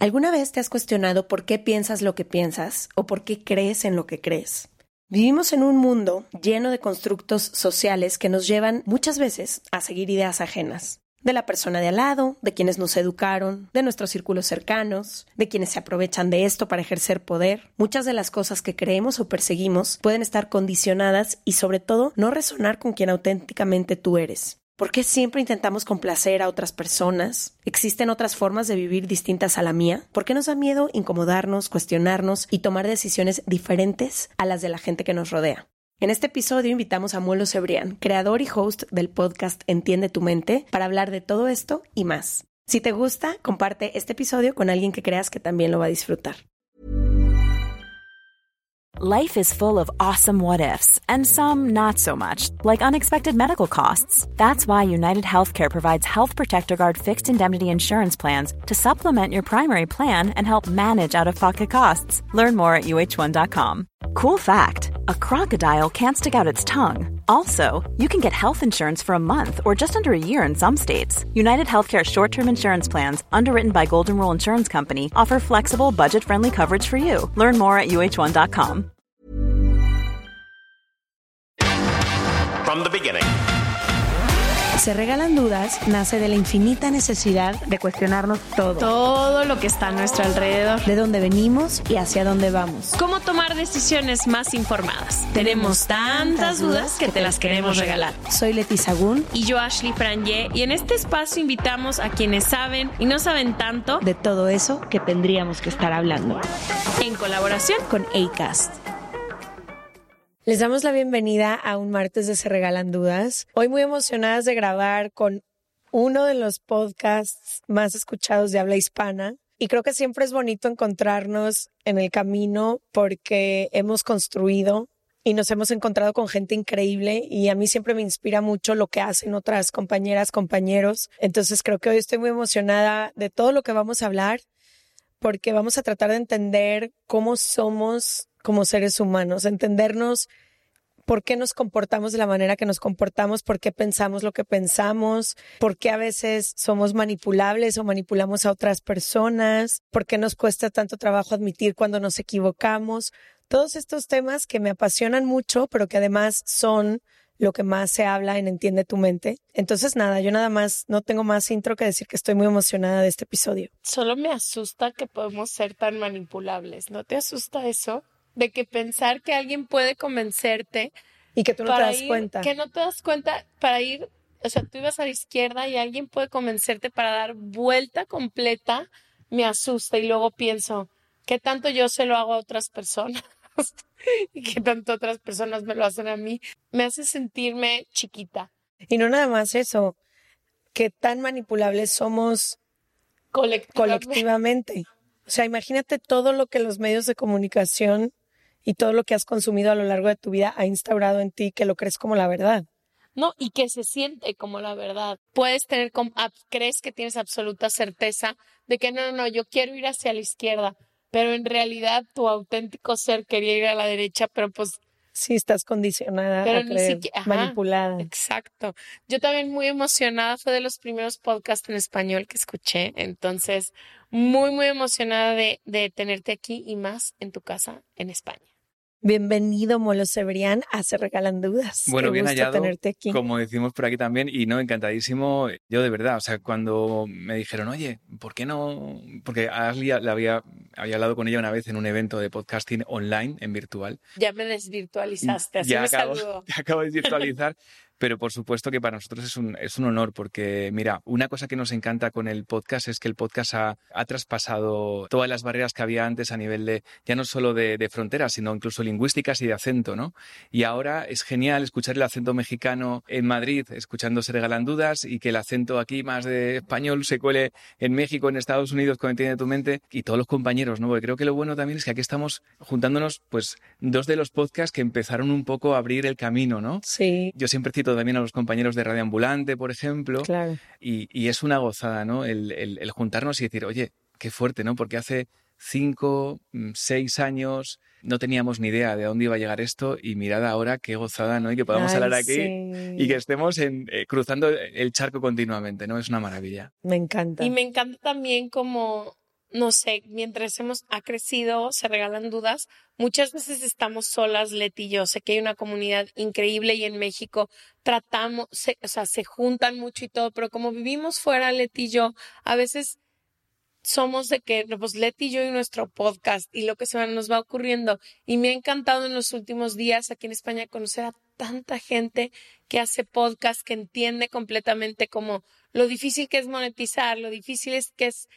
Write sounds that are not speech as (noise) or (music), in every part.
¿Alguna vez te has cuestionado por qué piensas lo que piensas o por qué crees en lo que crees? Vivimos en un mundo lleno de constructos sociales que nos llevan muchas veces a seguir ideas ajenas. De la persona de al lado, de quienes nos educaron, de nuestros círculos cercanos, de quienes se aprovechan de esto para ejercer poder. Muchas de las cosas que creemos o perseguimos pueden estar condicionadas y sobre todo no resonar con quien auténticamente tú eres. ¿Por qué siempre intentamos complacer a otras personas? ¿Existen otras formas de vivir distintas a la mía? ¿Por qué nos da miedo incomodarnos, cuestionarnos y tomar decisiones diferentes a las de la gente que nos rodea? En este episodio invitamos a Molo Cebrián, creador y host del podcast Entiende tu mente, para hablar de todo esto y más. Si te gusta, comparte este episodio con alguien que creas que también lo va a disfrutar. Life is full of awesome what ifs, and some not so much, like unexpected medical costs. That's why United Healthcare provides Health Protector Guard fixed indemnity insurance plans to supplement your primary plan and help manage out of pocket costs. Learn more at uh1.com. Cool fact a crocodile can't stick out its tongue. Also, you can get health insurance for a month or just under a year in some states. United Healthcare short term insurance plans, underwritten by Golden Rule Insurance Company, offer flexible, budget friendly coverage for you. Learn more at uh1.com. From the beginning. Se regalan dudas nace de la infinita necesidad de cuestionarnos todo. todo lo que está a nuestro alrededor. De dónde venimos y hacia dónde vamos. ¿Cómo tomar decisiones más informadas? Tenemos tantas dudas que te las queremos regalar. Soy Leti Sagún. Y yo, Ashley Franje, y en este espacio invitamos a quienes saben y no saben tanto de todo eso que tendríamos que estar hablando. En colaboración con ACAST. Les damos la bienvenida a un martes de Se Regalan Dudas. Hoy muy emocionadas de grabar con uno de los podcasts más escuchados de habla hispana. Y creo que siempre es bonito encontrarnos en el camino porque hemos construido y nos hemos encontrado con gente increíble y a mí siempre me inspira mucho lo que hacen otras compañeras, compañeros. Entonces creo que hoy estoy muy emocionada de todo lo que vamos a hablar porque vamos a tratar de entender cómo somos como seres humanos, entendernos por qué nos comportamos de la manera que nos comportamos, por qué pensamos lo que pensamos, por qué a veces somos manipulables o manipulamos a otras personas, por qué nos cuesta tanto trabajo admitir cuando nos equivocamos. Todos estos temas que me apasionan mucho, pero que además son lo que más se habla en Entiende tu mente. Entonces, nada, yo nada más no tengo más intro que decir que estoy muy emocionada de este episodio. Solo me asusta que podemos ser tan manipulables. ¿No te asusta eso? De que pensar que alguien puede convencerte. Y que tú no te das cuenta. Que no te das cuenta para ir, o sea, tú ibas a la izquierda y alguien puede convencerte para dar vuelta completa, me asusta y luego pienso, ¿qué tanto yo se lo hago a otras personas? (laughs) y qué tanto otras personas me lo hacen a mí. Me hace sentirme chiquita. Y no nada más eso, que tan manipulables somos colectivamente. O sea, imagínate todo lo que los medios de comunicación y todo lo que has consumido a lo largo de tu vida ha instaurado en ti que lo crees como la verdad. No, y que se siente como la verdad. Puedes tener, crees que tienes absoluta certeza de que no, no, no, yo quiero ir hacia la izquierda, pero en realidad tu auténtico ser quería ir a la derecha, pero pues sí estás condicionada a creer, manipulada. Exacto. Yo también muy emocionada, fue de los primeros podcasts en español que escuché, entonces muy, muy emocionada de, de tenerte aquí y más en tu casa en España. Bienvenido, Molo Cebrián, a Se Regalan Dudas. Bueno, bien hallado, tenerte aquí. como decimos por aquí también, y no, encantadísimo, yo de verdad, o sea, cuando me dijeron, oye, ¿por qué no? Porque a Ashley le había, había hablado con ella una vez en un evento de podcasting online, en virtual. Ya me desvirtualizaste, así ya me acabo, saludo. Te (laughs) acabo de desvirtualizar, pero por supuesto que para nosotros es un, es un honor porque, mira, una cosa que nos encanta con el podcast es que el podcast ha, ha traspasado todas las barreras que había antes a nivel de, ya no solo de, de, fronteras, sino incluso lingüísticas y de acento, ¿no? Y ahora es genial escuchar el acento mexicano en Madrid, escuchando Se Regalan Dudas, y que el acento aquí más de español se cuele en México, en Estados Unidos, con Entiende tu mente, y todos los compañeros, ¿no? Porque creo que lo bueno también es que aquí estamos juntándonos, pues, dos de los podcasts que empezaron un poco a abrir el camino, ¿no? Sí. Yo siempre cito también a los compañeros de Radio Ambulante, por ejemplo. Claro. Y, y es una gozada, ¿no? El, el, el, juntarnos y decir, oye, qué fuerte, ¿no? Porque hace cinco, mm, seis años no teníamos ni idea de dónde iba a llegar esto y mirad ahora qué gozada, ¿no? Y que podamos Ay, hablar aquí sí. y que estemos en, eh, cruzando el charco continuamente, ¿no? Es una maravilla. Me encanta. Y me encanta también como no sé, mientras hemos ha crecido, se regalan dudas. Muchas veces estamos solas, Leti y yo. Sé que hay una comunidad increíble y en México tratamos, o sea, se juntan mucho y todo, pero como vivimos fuera, Leti y yo, a veces somos de que, pues Leti y yo y nuestro podcast y lo que se nos va ocurriendo. Y me ha encantado en los últimos días aquí en España conocer a tanta gente que hace podcast, que entiende completamente como lo difícil que es monetizar, lo difícil es que es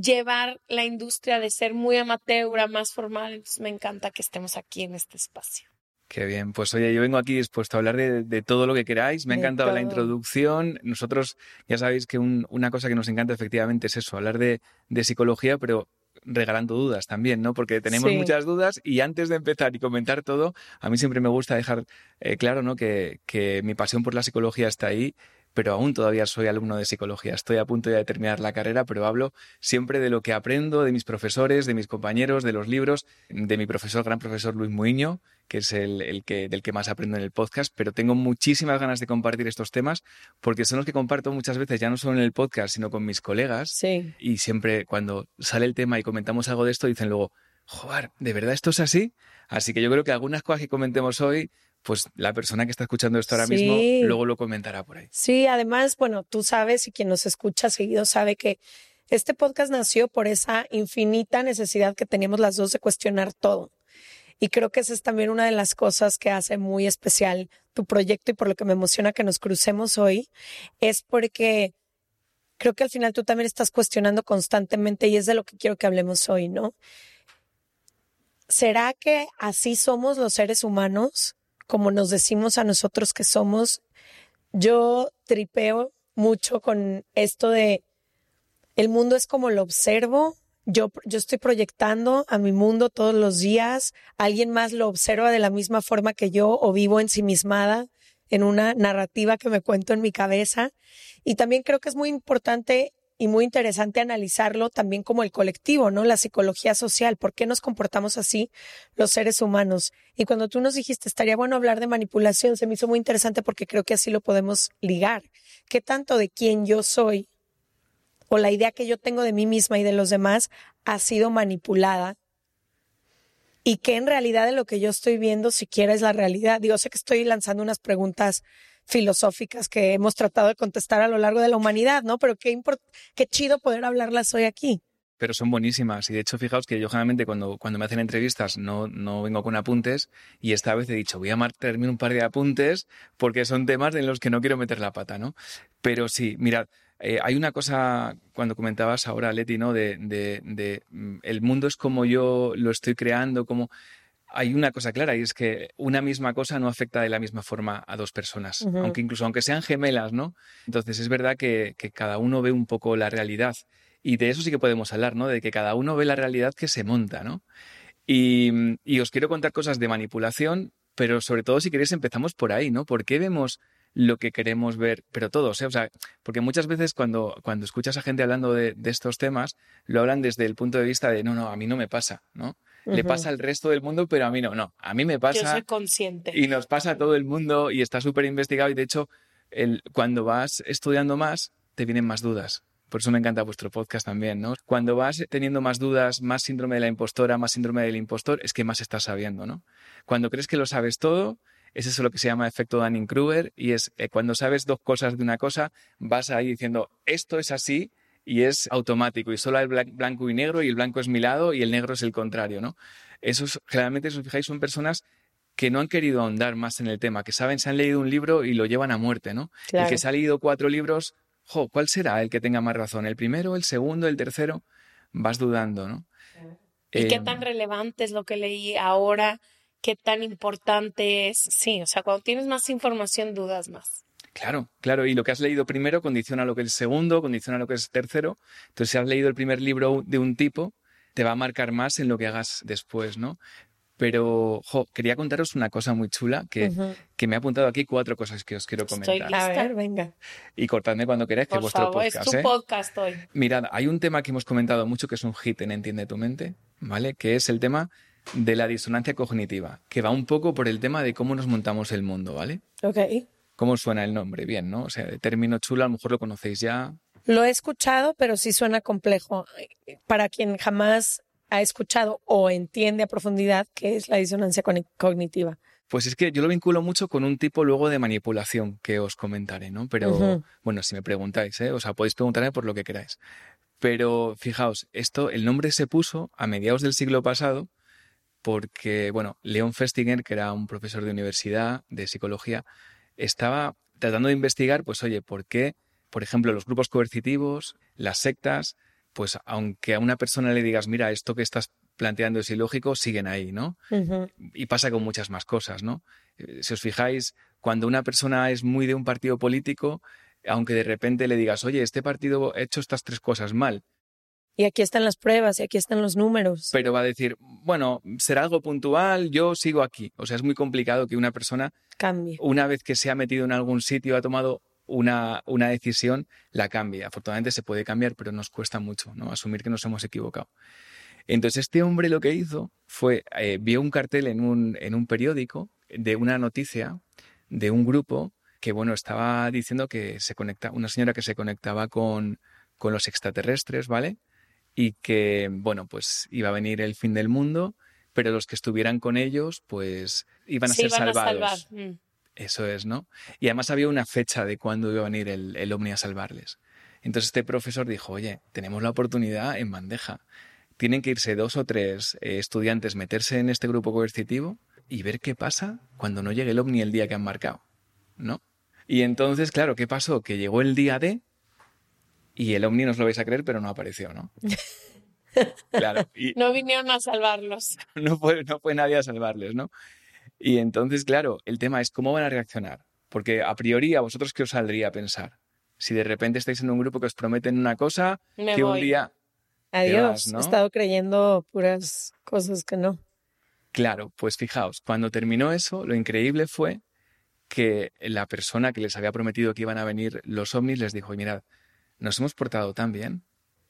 llevar la industria de ser muy amateur a más formal. Entonces me encanta que estemos aquí en este espacio. Qué bien, pues oye, yo vengo aquí dispuesto a hablar de, todo lo que queráis. Me ha encantado la introducción. Nosotros ya sabéis que una cosa que nos encanta efectivamente es eso, hablar de, psicología, pero regalando dudas también, ¿no? Porque tenemos muchas dudas y antes de empezar y comentar todo, a mí siempre me gusta dejar eh, claro, ¿no? Que, que mi pasión por la psicología está ahí pero aún todavía soy alumno de psicología. Estoy a punto de terminar la carrera, pero hablo siempre de lo que aprendo de mis profesores, de mis compañeros, de los libros, de mi profesor, gran profesor Luis Muiño, que es el, que, del que más aprendo en el podcast, pero tengo muchísimas ganas de compartir estos temas porque son los que comparto muchas veces, ya no solo en el podcast, sino con mis colegas. Sí. Y siempre cuando sale el tema y comentamos algo de esto, dicen luego, joder, ¿de verdad esto es así? Así que yo creo que algunas cosas que comentemos hoy pues la persona que está escuchando esto ahora mismo luego lo comentará por ahí. Sí, además, bueno, tú sabes y quien nos escucha seguido sabe que este podcast nació por esa infinita necesidad que teníamos las dos de cuestionar todo. Y creo que esa es también una de las cosas que hace muy especial tu proyecto y por lo que me emociona que nos crucemos hoy, es porque creo que al final tú también estás cuestionando constantemente y es de lo que quiero que hablemos hoy, ¿no? ¿Será que así somos los seres humanos? Como nos decimos a nosotros que somos, yo tripeo mucho con esto de el mundo es como lo observo, yo, yo estoy proyectando a mi mundo todos los días, alguien más lo observa de la misma forma que yo o vivo ensimismada en una narrativa que me cuento en mi cabeza. Y también creo que es muy importante y muy interesante analizarlo también como el colectivo, ¿no? La psicología social, ¿por qué nos comportamos así los seres humanos? Y cuando tú nos dijiste, estaría bueno hablar de manipulación, se me hizo muy interesante porque creo que así lo podemos ligar. ¿Qué tanto de quién yo soy o la idea que yo tengo de mí misma y de los demás ha sido manipulada? Y qué en realidad de lo que yo estoy viendo siquiera es la realidad. Digo, sé que estoy lanzando unas preguntas filosóficas que hemos tratado de contestar a lo largo de la humanidad, ¿no? Pero qué, qué chido poder hablarlas hoy aquí pero son buenísimas. Y de hecho, fijaos que yo generalmente cuando, cuando me hacen entrevistas no, no vengo con apuntes y esta vez he dicho, voy a marcarme un par de apuntes porque son temas en los que no quiero meter la pata, ¿no? Pero sí, mirad, eh, hay una cosa cuando comentabas ahora, Leti, ¿no? De, de, de, mm, el mundo es como yo lo estoy creando, como hay una cosa clara y es que una misma cosa no afecta de la misma forma a dos personas, aunque incluso aunque sean gemelas, ¿no? Entonces es verdad que, cada uno ve un poco la realidad y de eso sí que podemos hablar, ¿no? De que cada uno ve la realidad que se monta, ¿no? Y, y os quiero contar cosas de manipulación, pero sobre todo si queréis empezamos por ahí, ¿no? ¿Por qué vemos lo que queremos ver, pero todos, ¿eh? o sea, porque muchas veces cuando, cuando escuchas a gente hablando de, de, estos temas, lo hablan desde el punto de vista de, no, no, a mí no me pasa, ¿no? Le pasa al resto del mundo, pero a mí no, no, a mí me pasa. Yo soy consciente. Y nos pasa a todo el mundo y está súper investigado y de hecho, el, cuando vas estudiando más, te vienen más dudas. Por eso me encanta vuestro podcast también, ¿no? Cuando vas teniendo más dudas, más síndrome de la impostora, más síndrome del impostor, es que más estás sabiendo, ¿no? Cuando crees que lo sabes todo, es eso lo que se llama efecto Dunning-Kruger y es eh, cuando sabes dos cosas de una cosa, vas ahí diciendo, esto es así y es automático y solo hay blanco y negro y el blanco es mi lado y el negro es el contrario, ¿no? Esos, generalmente, si os fijáis, son personas que no han querido ahondar más en el tema, que saben, se han leído un libro y lo llevan a muerte, ¿no? El que se ha leído cuatro libros, jo, ¿cuál será el que tenga más razón? ¿El primero, el segundo, el tercero? Vas dudando, ¿no? ¿Y qué eh, tan relevante es lo que leí ahora? ¿Qué tan importante es? Sí, o sea, cuando tienes más información dudas más. Claro, claro. Y lo que has leído primero condiciona lo que es el segundo, condiciona lo que es el tercero. Entonces, si has leído el primer libro de un tipo, te va a marcar más en lo que hagas después, ¿no? Pero, jo, quería contaros una cosa muy chula que, que me ha apuntado aquí cuatro cosas que os quiero comentar. Estoy a ver, venga. Y cortadme cuando queráis, que es vuestro podcast. Es tu ¿eh? podcast hoy. Mirad, hay un tema que hemos comentado mucho que es un hit en Entiende tu mente, ¿vale? Que es el tema de la disonancia cognitiva, que va un poco por el tema de cómo nos montamos el mundo, ¿vale? Ok. ¿Cómo suena el nombre? Bien, ¿no? O sea, de término chulo, a lo mejor lo conocéis ya. Lo he escuchado, pero sí suena complejo. Para quien jamás ha escuchado o entiende a profundidad qué es la disonancia cognitiva. Pues es que yo lo vinculo mucho con un tipo luego de manipulación que os comentaré, ¿no? Pero bueno, si me preguntáis, ¿eh? O sea, podéis preguntarme por lo que queráis. Pero fijaos, esto, el nombre se puso a mediados del siglo pasado porque, bueno, Leon Festinger, que era un profesor de universidad de psicología, estaba tratando de investigar, pues oye, ¿por qué, por ejemplo, los grupos coercitivos, las sectas, pues aunque a una persona le digas, mira, esto que estás planteando es ilógico, siguen ahí, ¿no? Y pasa con muchas más cosas, ¿no? Eh, si os fijáis, cuando una persona es muy de un partido político, aunque de repente le digas, oye, este partido ha hecho estas tres cosas mal. Y aquí están las pruebas, y aquí están los números. Pero va a decir, bueno, será algo puntual, yo sigo aquí. O sea, es muy complicado que una persona cambie. Una vez que se ha metido en algún sitio, ha tomado una, una decisión, la cambie. Afortunadamente se puede cambiar, pero nos cuesta mucho, ¿no? Asumir que nos hemos equivocado. Entonces este hombre lo que hizo fue, eh, vio un cartel en un, en un periódico de una noticia de un grupo que, bueno, estaba diciendo que se conecta, una señora que se conectaba con, con los extraterrestres, ¿vale? Y que, bueno, pues iba a venir el fin del mundo, pero los que estuvieran con ellos, pues iban a ser salvados. Mm. Eso es, ¿no? Y además había una fecha de cuándo iba a venir el, el ovni a salvarles. Entonces este profesor dijo, oye, tenemos la oportunidad en bandeja tienen que irse dos o tres eh, estudiantes, meterse en este grupo coercitivo y ver qué pasa cuando no llegue el ovni el día que han marcado, ¿no? Y entonces, claro, ¿qué pasó? Que llegó el día D y el ovni no os lo vais a creer, pero no apareció, ¿no? (laughs) Claro. no vinieron a salvarlos. (laughs) No fue, no fue nadie a salvarles, ¿no? Y entonces, claro, el tema es cómo van a reaccionar. Porque a priori, ¿a vosotros qué os saldría a pensar? Si de repente estáis en un grupo que os prometen una cosa, que un día Adiós, he estado creyendo puras cosas que no. Claro, pues fijaos, cuando terminó eso, lo increíble fue que la persona que les había prometido que iban a venir los ovnis les dijo, mirad, nos hemos portado tan bien,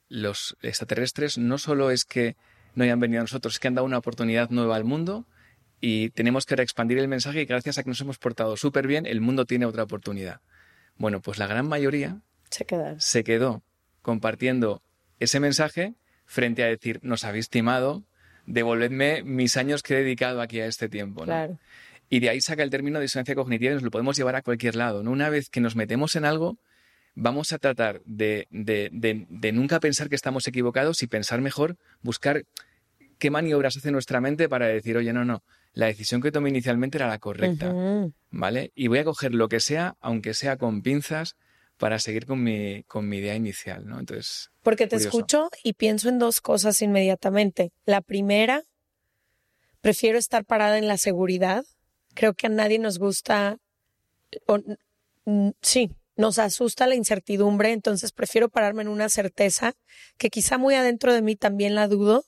los extraterrestres no solo es que no hayan venido a nosotros, es que han dado una oportunidad nueva al mundo y tenemos que expandir el mensaje y gracias a que nos hemos portado súper bien, el mundo tiene otra oportunidad. Bueno, pues la gran mayoría se, se quedó compartiendo ese mensaje frente a decir, nos habéis timado, devolvedme mis años que he dedicado aquí a este tiempo. Y de ahí saca el término disonancia cognitiva y nos lo podemos llevar a cualquier lado. ¿no? Una vez que nos metemos en algo, vamos a tratar de, de, nunca pensar que estamos equivocados y pensar mejor, buscar qué maniobras hace nuestra mente para decir, oye, no, no, la decisión que tomé inicialmente era la correcta, ¿vale? Y voy a coger lo que sea, aunque sea con pinzas, para seguir con mi, con mi idea inicial, ¿no? Entonces. Porque te escucho y pienso en dos cosas inmediatamente. La primera, prefiero estar parada en la seguridad. Creo que a nadie nos gusta, sí, nos asusta la incertidumbre, entonces prefiero pararme en una certeza que quizá muy adentro de mí también la dudo,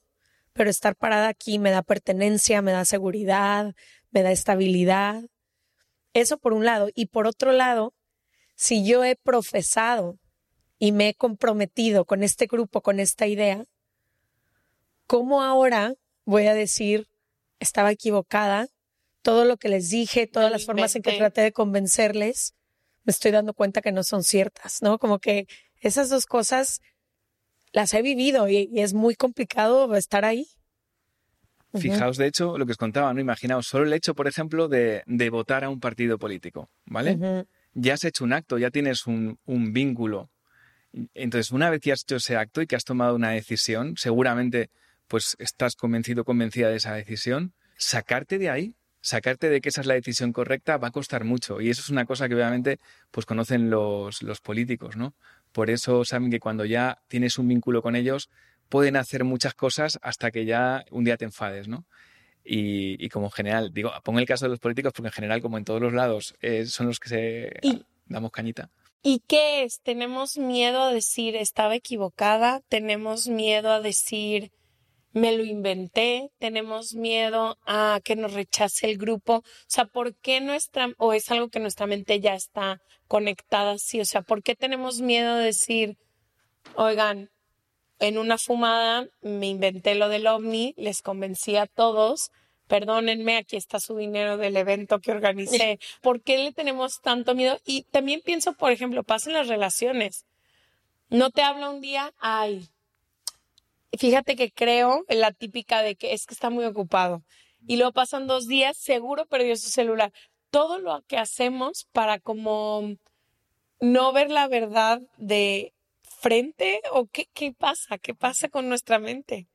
pero estar parada aquí me da pertenencia, me da seguridad, me da estabilidad. Eso por un lado. Y por otro lado, si yo he profesado y me he comprometido con este grupo, con esta idea, ¿cómo ahora voy a decir, estaba equivocada? Todo lo que les dije, todas las formas en que traté de convencerles, me estoy dando cuenta que no son ciertas, ¿no? Como que esas dos cosas las he vivido y, es muy complicado estar ahí. Fijaos, de hecho, lo que os contaba, ¿no? Imaginaos, solo el hecho, por ejemplo, de, votar a un partido político, ¿vale? ya has hecho un acto, ya tienes un, vínculo. Entonces, una vez que has hecho ese acto y que has tomado una decisión, seguramente pues estás convencido, convencida de esa decisión, sacarte de ahí, sacarte de que esa es la decisión correcta va a costar mucho. Y eso es una cosa que obviamente pues conocen los, los políticos, ¿no? Por eso saben que cuando ya tienes un vínculo con ellos, pueden hacer muchas cosas hasta que ya un día te enfades, ¿no? Y, como en general, digo, pongo el caso de los políticos porque en general, como en todos los lados, eh, son los que se damos cañita. ¿Y qué es? ¿Tenemos miedo a decir estaba equivocada? ¿Tenemos miedo a decir me lo inventé? ¿Tenemos miedo a que nos rechace el grupo? O sea, ¿por qué nuestra, o es algo que nuestra mente ya está conectada así? O sea, ¿por qué tenemos miedo a decir, oigan, en una fumada me inventé lo del ovni, les convencí a todos, perdónenme, aquí está su dinero del evento que organicé. (laughs) ¿Por qué le tenemos tanto miedo? Y también pienso, por ejemplo, pasa en las relaciones. No te habla un día, ay, fíjate que creo en la típica de que es que está muy ocupado. Y luego pasan dos días, seguro perdió su celular. Todo lo que hacemos para como no ver la verdad de frente o qué, qué pasa, qué pasa con nuestra mente.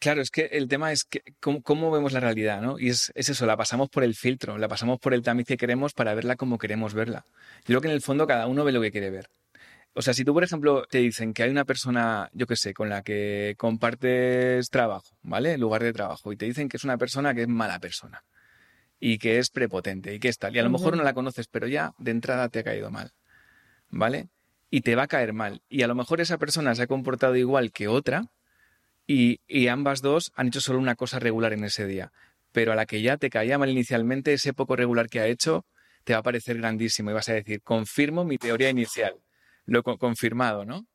Claro, es que el tema es que, cómo, vemos la realidad, ¿no? Y es, es, eso, la pasamos por el filtro, la pasamos por el tamiz que queremos para verla como queremos verla. Yo creo que en el fondo cada uno ve lo que quiere ver. O sea, si tú, por ejemplo, te dicen que hay una persona, yo qué sé, con la que compartes trabajo, ¿vale? En lugar de trabajo, y te dicen que es una persona que es mala persona y que es prepotente y que es tal, y a lo mejor no la conoces, pero ya de entrada te ha caído mal, ¿vale? Y te va a caer mal. Y a lo mejor esa persona se ha comportado igual que otra, y, ambas dos han hecho solo una cosa regular en ese día. Pero a la que ya te caía mal inicialmente, ese poco regular que ha hecho te va a parecer grandísimo y vas a decir, confirmo mi teoría inicial. Lo confirmado, ¿no?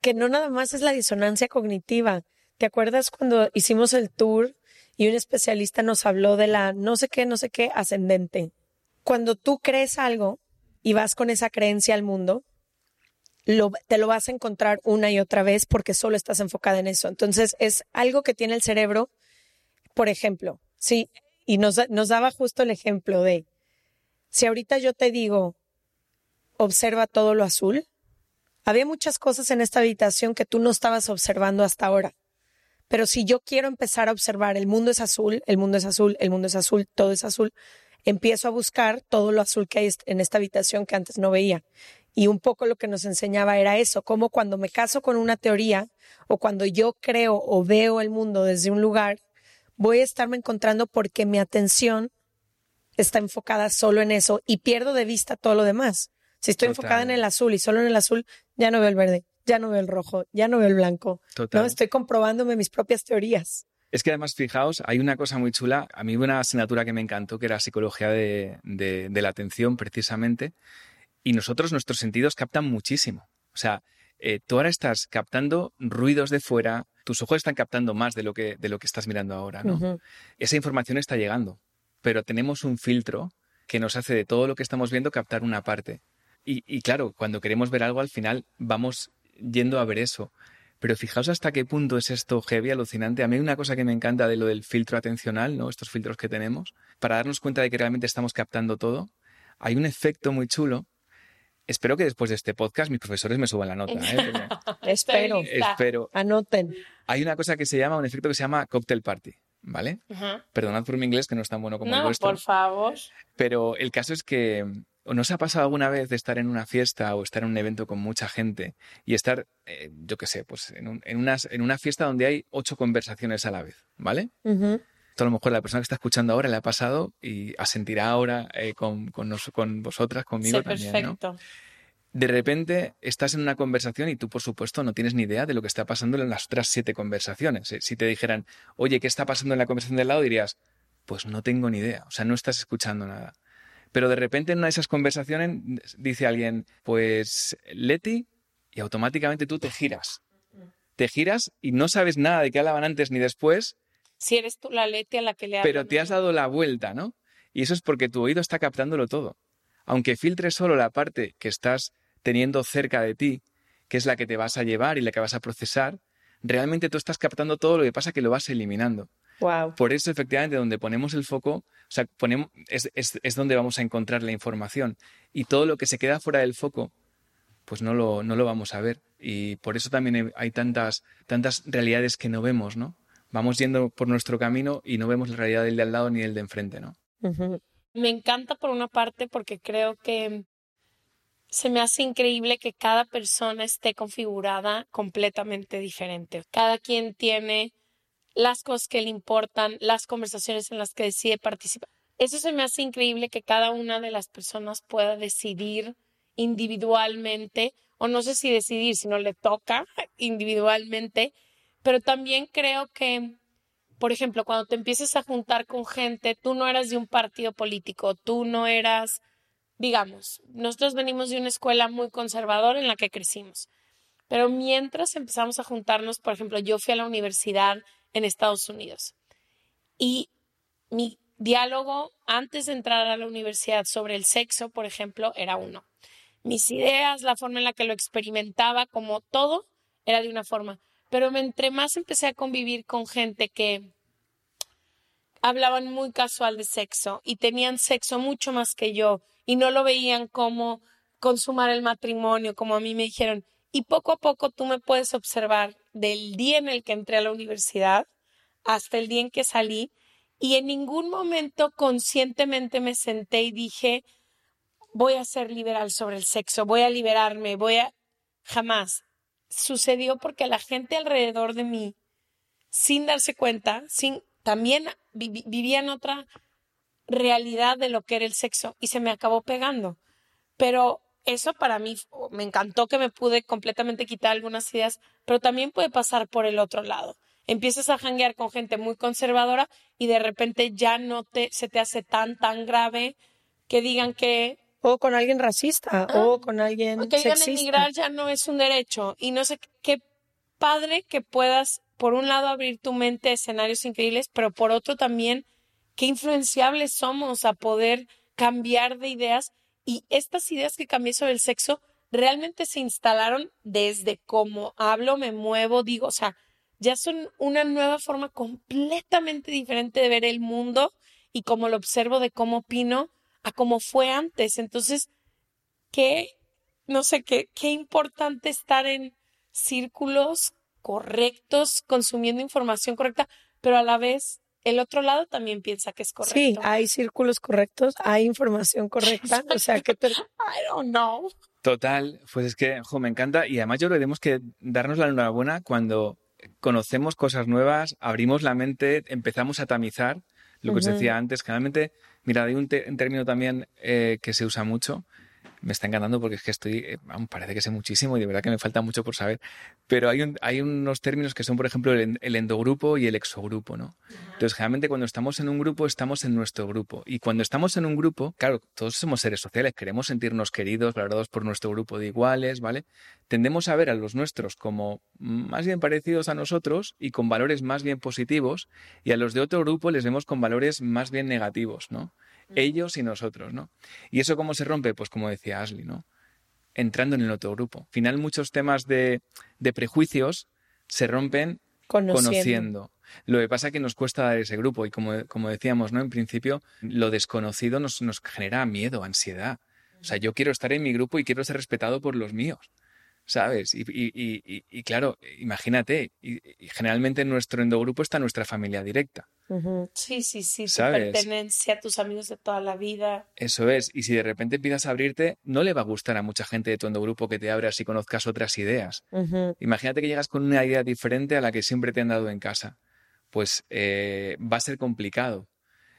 Que no nada más es la disonancia cognitiva. ¿Te acuerdas cuando hicimos el tour y un especialista nos habló de la no sé qué, no sé qué ascendente? Cuando tú crees algo y vas con esa creencia al mundo, te lo vas a encontrar una y otra vez porque solo estás enfocada en eso. Entonces es algo que tiene el cerebro, por ejemplo, sí, y nos, nos daba justo el ejemplo de, si ahorita yo te digo, observa todo lo azul, había muchas cosas en esta habitación que tú no estabas observando hasta ahora. Pero si yo quiero empezar a observar el mundo es azul, el mundo es azul, el mundo es azul, todo es azul, empiezo a buscar todo lo azul que hay en esta habitación que antes no veía. Y un poco lo que nos enseñaba era eso, como cuando me caso con una teoría o cuando yo creo o veo el mundo desde un lugar, voy a estarme encontrando porque mi atención está enfocada solo en eso y pierdo de vista todo lo demás. Si estoy enfocada en el azul y solo en el azul, ya no veo el verde, ya no veo el rojo, ya no veo el blanco. No, estoy comprobándome mis propias teorías. Es que además, fijaos, hay una cosa muy chula. A mí una asignatura que me encantó, que era psicología de, de la atención, precisamente. Y nosotros, nuestros sentidos captan muchísimo. O sea, eh, tú ahora estás captando ruidos de fuera, tus ojos están captando más de lo que, de lo que estás mirando ahora, ¿no? Esa información está llegando, pero tenemos un filtro que nos hace de todo lo que estamos viendo captar una parte. Y, y claro, cuando queremos ver algo, al final vamos yendo a ver eso. Pero fijaos hasta qué punto es esto heavy, alucinante. A mí hay una cosa que me encanta de lo del filtro atencional, ¿no? Estos filtros que tenemos, para darnos cuenta de que realmente estamos captando todo. Hay un efecto muy chulo Espero que después de este podcast mis profesores me suban la nota. ¿eh? (laughs) espero. espero. Anoten. Hay una cosa que se llama, un efecto que se llama cocktail party. ¿Vale? Perdonad por mi inglés que no es tan bueno como el vuestro. por favor. Pero el caso es que ¿no os ha pasado alguna vez de estar en una fiesta o estar en un evento con mucha gente y estar, eh, yo qué sé, pues en, en, una fiesta donde hay ocho conversaciones a la vez, ¿vale? a lo mejor la persona que está escuchando ahora le ha pasado y asentirá ahora eh, con, con, con, vosotras, conmigo también. Perfecto. De repente estás en una conversación y tú, por supuesto, no tienes ni idea de lo que está pasando en las otras siete conversaciones. Si te dijeran, oye, ¿qué está pasando en la conversación del lado? dirías, pues no tengo ni idea. O sea, no estás escuchando nada. Pero de repente en una de esas conversaciones dice alguien, pues Leti, y automáticamente tú te giras. Te giras y no sabes nada de qué hablaban antes ni después, si eres tú la Leti a la que le Pero te has dado la vuelta, ¿no? Y eso es porque tu oído está captándolo todo. Aunque filtres solo la parte que estás teniendo cerca de ti, que es la que te vas a llevar y la que vas a procesar, realmente tú estás captando todo lo que pasa que lo vas eliminando. Wow. Por eso, efectivamente, donde ponemos el foco, o sea, ponemos, es, es, donde vamos a encontrar la información. Y todo lo que se queda fuera del foco, pues no lo, no lo vamos a ver. Y por eso también hay tantas, tantas realidades que no vemos, ¿no? vamos yendo por nuestro camino y no vemos la realidad del de al lado ni el de enfrente, ¿no? Me encanta por una parte porque creo que se me hace increíble que cada persona esté configurada completamente diferente. Cada quien tiene las cosas que le importan, las conversaciones en las que decide participar. Eso se me hace increíble que cada una de las personas pueda decidir individualmente, o no sé si decidir, si no le toca (laughs) individualmente, pero también creo que, por ejemplo, cuando te empieces a juntar con gente, tú no eras de un partido político, tú no eras, digamos, nosotros venimos de una escuela muy conservadora en la que crecimos. Pero mientras empezamos a juntarnos, por ejemplo, yo fui a la universidad en Estados Unidos y mi diálogo antes de entrar a la universidad sobre el sexo, por ejemplo, era uno. mis ideas, la forma en la que lo experimentaba, como todo, era de una forma. Pero entre más empecé a convivir con gente que hablaban muy casual de sexo y tenían sexo mucho más que yo y no lo veían como consumar el matrimonio, como a mí me dijeron. Y poco a poco tú me puedes observar del día en el que entré a la universidad hasta el día en que salí y en ningún momento conscientemente me senté y dije, voy a ser liberal sobre el sexo, voy a liberarme, voy a... Jamás. Sucedió porque la gente alrededor de mí, sin darse cuenta, sin también vivían otra realidad de lo que era el sexo y se me acabó pegando. Pero eso para mí me encantó que me pude completamente quitar algunas ideas, pero también puede pasar por el otro lado. Empiezas a janguear con gente muy conservadora y de repente ya no te se te hace tan tan grave que digan que o con alguien racista o ah, con alguien que digan emigrar ya no es un derecho y no sé qué padre que puedas por un lado abrir tu mente a escenarios increíbles, pero por otro también qué influenciables somos a poder cambiar de ideas y estas ideas que cambié sobre el sexo realmente se instalaron desde cómo hablo, me muevo, digo, o sea, ya son una nueva forma completamente diferente de ver el mundo y cómo lo observo, de cómo opino, a cómo fue antes. Entonces, qué, no sé, qué, qué importante estar en círculos correctos, consumiendo información correcta, pero a la vez el otro lado también piensa que es correcto. Sí, hay círculos correctos, hay información correcta, o sea que te... (laughs) I don't know. Total, pues es que jo, me encanta y además yo creo que tenemos que darnos la enhorabuena cuando conocemos cosas nuevas, abrimos la mente, empezamos a tamizar lo que os decía antes. Generalmente, mira, hay un, término también eh, que se usa mucho, me está encantando porque es que estoy, eh, parece que sé muchísimo y de verdad que me falta mucho por saber, pero hay, hay unos términos que son, por ejemplo, el, endogrupo y el exogrupo, ¿no? Entonces, generalmente cuando estamos en un grupo, estamos en nuestro grupo. Y cuando estamos en un grupo, claro, todos somos seres sociales, queremos sentirnos queridos, valorados por nuestro grupo de iguales, ¿vale? Tendemos a ver a los nuestros como más bien parecidos a nosotros y con valores más bien positivos, y a los de otro grupo les vemos con valores más bien negativos, ¿no? Ellos y nosotros, ¿no? ¿Y eso cómo se rompe? Pues como decía Ashley, ¿no? Entrando en el otro grupo. Al final muchos temas de, prejuicios se rompen conociendo. Lo que pasa es que nos cuesta dar ese grupo y como, como decíamos, ¿no? En principio, lo desconocido nos, nos genera miedo, ansiedad. O sea, yo quiero estar en mi grupo y quiero ser respetado por los míos. ¿Sabes? Y, y, y, y claro, imagínate, y, generalmente en nuestro endogrupo está nuestra familia directa. Sí, sí, sí, ¿sabes? tu pertenencia a tus amigos de toda la vida. Eso es, y si de repente empiezas a abrirte, no le va a gustar a mucha gente de tu endogrupo que te abras y conozcas otras ideas. Imagínate que llegas con una idea diferente a la que siempre te han dado en casa. Pues eh, va a ser complicado.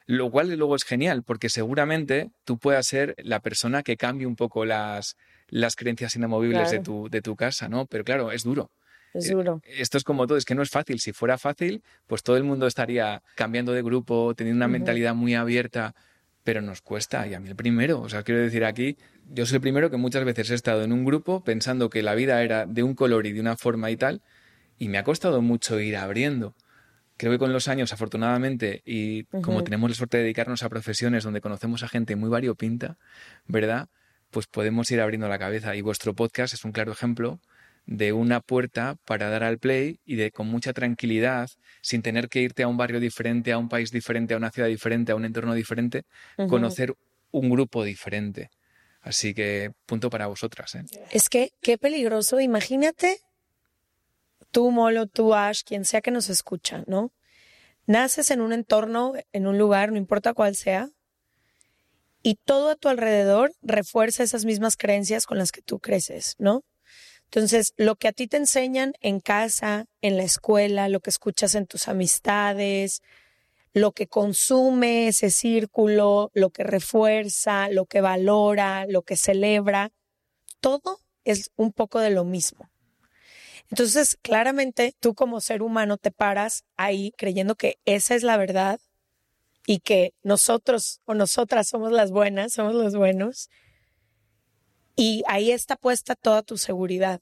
Lo cual luego es genial, porque seguramente tú puedas ser la persona que cambie un poco las, las creencias inamovibles de, tu, de tu casa, ¿no? Pero claro, es duro. Es duro. Eh, esto es como todo, es que no es fácil. Si fuera fácil, pues todo el mundo estaría cambiando de grupo, teniendo una mentalidad muy abierta, pero nos cuesta, y a mí el primero. O sea, quiero decir aquí, yo soy el primero que muchas veces he estado en un grupo pensando que la vida era de un color y de una forma y tal, y me ha costado mucho ir abriendo. Creo que con los años, afortunadamente, y como tenemos la suerte de dedicarnos a profesiones donde conocemos a gente muy variopinta, ¿verdad? Pues podemos ir abriendo la cabeza. Y vuestro podcast es un claro ejemplo de una puerta para dar al play y de con mucha tranquilidad, sin tener que irte a un barrio diferente, a un país diferente, a una ciudad diferente, a un entorno diferente, conocer un grupo diferente. Así que punto para vosotras. ¿eh? Es que qué peligroso. Imagínate tú, Molo, tú, Ash, quien sea que nos escucha, ¿no? Naces en un entorno, en un lugar, no importa cuál sea, y todo a tu alrededor refuerza esas mismas creencias con las que tú creces, ¿no? Entonces, lo que a ti te enseñan en casa, en la escuela, lo que escuchas en tus amistades, lo que consume ese círculo, lo que refuerza, lo que valora, lo que celebra, todo es un poco de lo mismo. Entonces, claramente, tú como ser humano te paras ahí creyendo que esa es la verdad y que nosotros o nosotras somos las buenas, somos los buenos. Y ahí está puesta toda tu seguridad.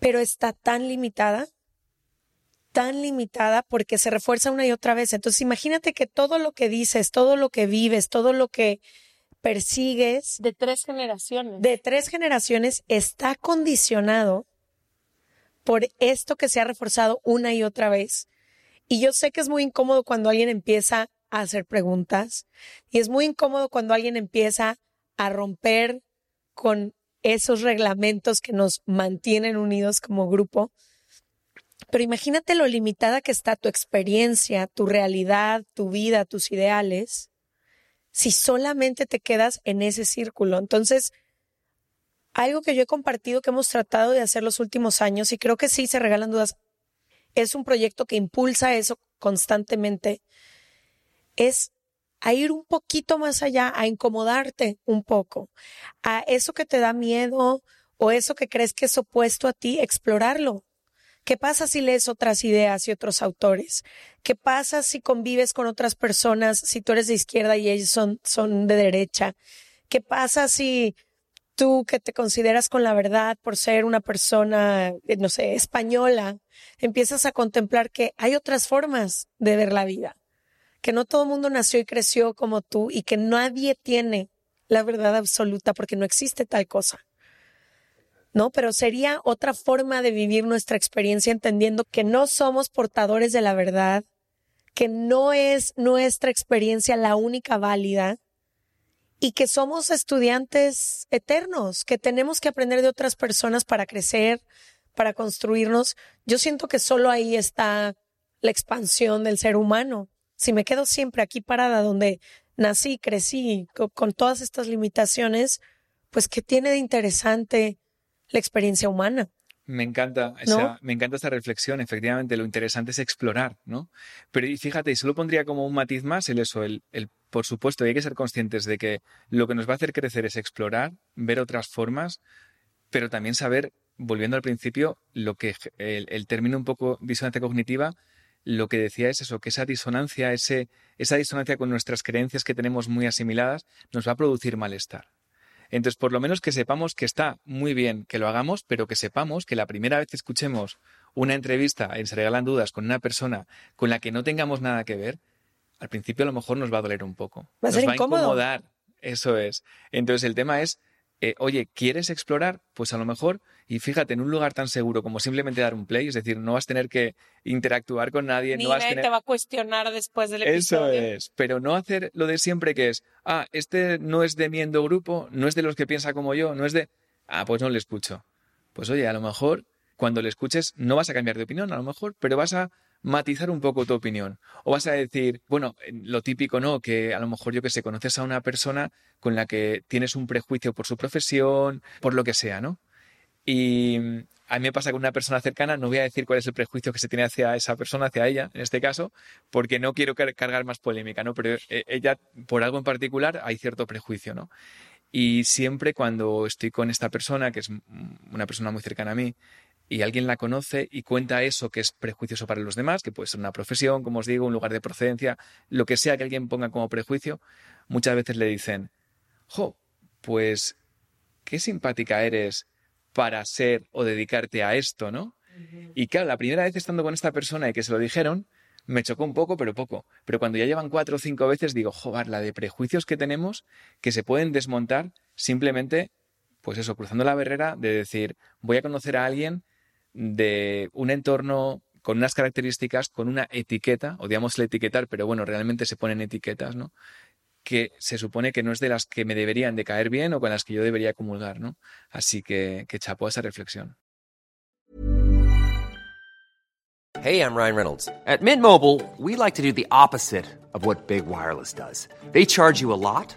Pero está tan limitada, tan limitada porque se refuerza una y otra vez. Entonces imagínate que todo lo que dices, todo lo que vives, todo lo que persigues De tres generaciones. de tres generaciones está condicionado por esto que se ha reforzado una y otra vez. Y yo sé que es muy incómodo cuando alguien empieza a hacer preguntas y es muy incómodo cuando alguien empieza a romper con esos reglamentos que nos mantienen unidos como grupo. Pero imagínate lo limitada que está tu experiencia, tu realidad, tu vida, tus ideales, si solamente te quedas en ese círculo. Entonces, algo que yo he compartido que hemos tratado de hacer los últimos años, y creo que sí se regalan dudas, es un proyecto que impulsa eso constantemente, es a ir un poquito más allá, a incomodarte un poco, a eso que te da miedo o eso que crees que es opuesto a ti, explorarlo. ¿Qué pasa si lees otras ideas y otros autores? ¿Qué pasa si convives con otras personas, si tú eres de izquierda y ellos son, son de derecha? ¿Qué pasa si tú que te consideras con la verdad por ser una persona, eh, no sé, española, empiezas a contemplar que hay otras formas de ver la vida? Que no todo el mundo nació y creció como tú y que nadie tiene la verdad absoluta porque no existe tal cosa. ¿no? Pero sería otra forma de vivir nuestra experiencia entendiendo que no somos portadores de la verdad, que no es nuestra experiencia la única válida y que somos estudiantes eternos, que tenemos que aprender de otras personas para crecer, para construirnos. Yo siento que solo ahí está la expansión del ser humano. Si me quedo siempre aquí parada donde nací, crecí, con, todas estas limitaciones, pues ¿qué tiene de interesante? la experiencia humana. Me encanta, esa, me encanta esta reflexión. Efectivamente, lo interesante es explorar, ¿no? Pero y fíjate, y solo pondría como un matiz más el eso, el, el por supuesto, y hay que ser conscientes de que lo que nos va a hacer crecer es explorar, ver otras formas, pero también saber, volviendo al principio, lo que el, el término un poco disonancia cognitiva, lo que decía es eso, que esa disonancia, ese, esa disonancia con nuestras creencias que tenemos muy asimiladas, nos va a producir malestar. Entonces, por lo menos que sepamos que está muy bien que lo hagamos, pero que sepamos que la primera vez que escuchemos una entrevista en Se Regalan Dudas con una persona con la que no tengamos nada que ver, al principio a lo mejor nos va a doler un poco. Va a nos ser va incómodo. a incomodar. Eso es. Entonces, el tema es, eh, oye, ¿quieres explorar? Pues a lo mejor, y fíjate, en un lugar tan seguro como simplemente dar un play, es decir, no vas a tener que interactuar con nadie, Ni no vas nadie tener... te va a cuestionar después del Eso episodio. es, pero no hacer lo de siempre que es, ah, este no es de mi endogrupo, no es de los que piensa como yo, no es de, ah, pues no le escucho. Pues oye, a lo mejor cuando le escuches no vas a cambiar de opinión, a lo mejor, pero vas a matizar un poco tu opinión. O vas a decir, bueno, lo típico, ¿no? Que a lo mejor yo que sé, conoces a una persona con la que tienes un prejuicio por su profesión, por lo que sea, ¿no? Y a mí me pasa con una persona cercana, no voy a decir cuál es el prejuicio que se tiene hacia esa persona, hacia ella, en este caso, porque no quiero car- cargar más polémica, ¿no? Pero eh, ella, por algo en particular, hay cierto prejuicio, ¿no? Y siempre cuando estoy con esta persona, que es una persona muy cercana a mí, y alguien la conoce y cuenta eso que es prejuicioso para los demás, que puede ser una profesión, como os digo, un lugar de procedencia, lo que sea que alguien ponga como prejuicio, muchas veces le dicen, jo, pues qué simpática eres para ser o dedicarte a esto, ¿no? Y claro, la primera vez estando con esta persona y que se lo dijeron, me chocó un poco, pero poco. Pero cuando ya llevan cuatro o cinco veces, digo, joder, la de prejuicios que tenemos que se pueden desmontar simplemente, pues eso, cruzando la barrera de decir, voy a conocer a alguien de un entorno con unas características, con una etiqueta, odiamos el etiquetar, pero bueno, realmente se ponen etiquetas, ¿no? que se supone que no es de las que me deberían de caer bien o con las que yo debería comulgar, ¿no? Así que, que chapó esa reflexión. Hey, I'm Ryan Reynolds. At Mint Mobile, we like to do the opposite of what Big Wireless does. They charge you a lot,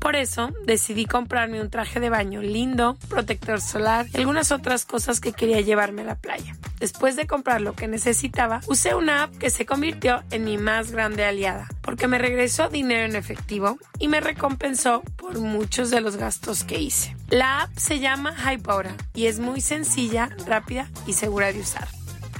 Por eso decidí comprarme un traje de baño lindo, protector solar y algunas otras cosas que quería llevarme a la playa. Después de comprar lo que necesitaba, usé una app que se convirtió en mi más grande aliada, porque me regresó dinero en efectivo y me recompensó por muchos de los gastos que hice. La app se llama Hypora y es muy sencilla, rápida y segura de usar.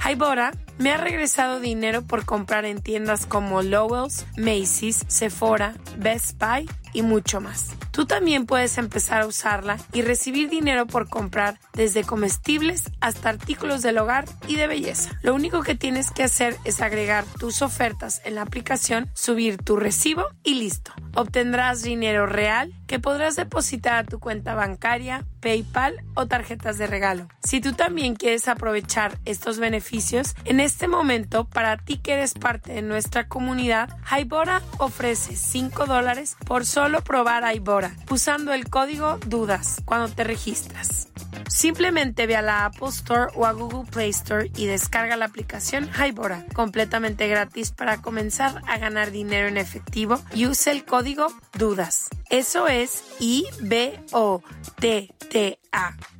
Hybora me ha regresado dinero por comprar en tiendas como Lowell's, Macy's, Sephora, Best Buy y mucho más. Tú también puedes empezar a usarla y recibir dinero por comprar desde comestibles hasta artículos del hogar y de belleza. Lo único que tienes que hacer es agregar tus ofertas en la aplicación, subir tu recibo y listo. Obtendrás dinero real que podrás depositar a tu cuenta bancaria, PayPal o tarjetas de regalo. Si tú también quieres aprovechar estos beneficios, en este momento, para ti que eres parte de nuestra comunidad, Hybora ofrece 5 dólares por solo probar Hybora usando el código DUDAS cuando te registras. Simplemente ve a la Apple Store o a Google Play Store y descarga la aplicación Hybora, completamente gratis para comenzar a ganar dinero en efectivo y use el código DUDAS. Eso es I-B-O-T-T-A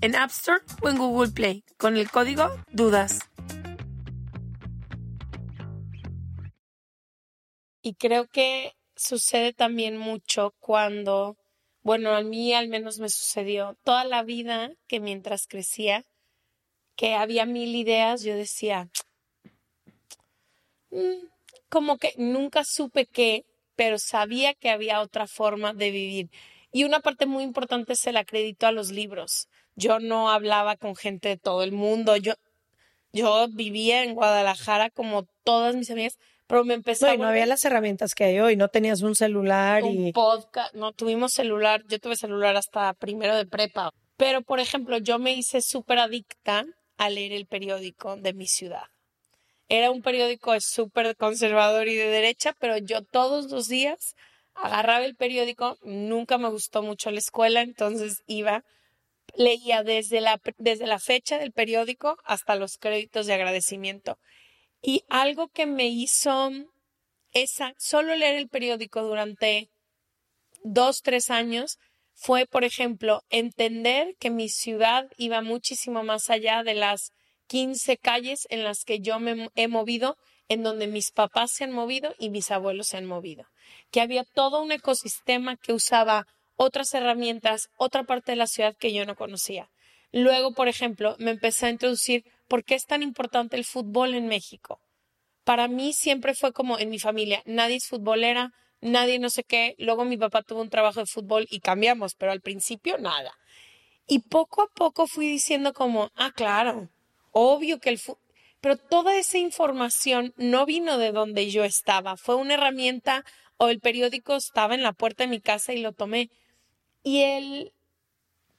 en App Store o en Google Play con el código DUDAS. Y creo que sucede también mucho cuando, bueno, a mí al menos me sucedió toda la vida que mientras crecía, que había mil ideas, yo decía, "Mm, como que nunca supe qué, pero sabía que había otra forma de vivir. Y una parte muy importante es el acredito a los libros. Yo no hablaba con gente de todo el mundo, yo, yo vivía en Guadalajara como todas mis amigas, pero me empecé No, y no había las herramientas que hay hoy, no tenías un celular un y podcast, no tuvimos celular, yo tuve celular hasta primero de prepa, pero por ejemplo yo me hice súper adicta a leer el periódico de mi ciudad. Era un periódico súper conservador y de derecha, pero yo todos los días agarraba el periódico, nunca me gustó mucho la escuela, entonces iba, leía desde la, desde la fecha del periódico hasta los créditos de agradecimiento. Y algo que me hizo esa, solo leer el periódico durante dos, tres años fue, por ejemplo, entender que mi ciudad iba muchísimo más allá de las 15 calles en las que yo me he movido, en donde mis papás se han movido y mis abuelos se han movido. Que había todo un ecosistema que usaba otras herramientas, otra parte de la ciudad que yo no conocía. Luego, por ejemplo, me empecé a introducir por qué es tan importante el fútbol en México para mí siempre fue como en mi familia, nadie es futbolera, nadie no sé qué. Luego mi papá tuvo un trabajo de fútbol y cambiamos, pero al principio nada. Y poco a poco fui diciendo como, ah, claro, obvio que el fútbol... Pero toda esa información no vino de donde yo estaba, fue una herramienta o el periódico estaba en la puerta de mi casa y lo tomé. Y el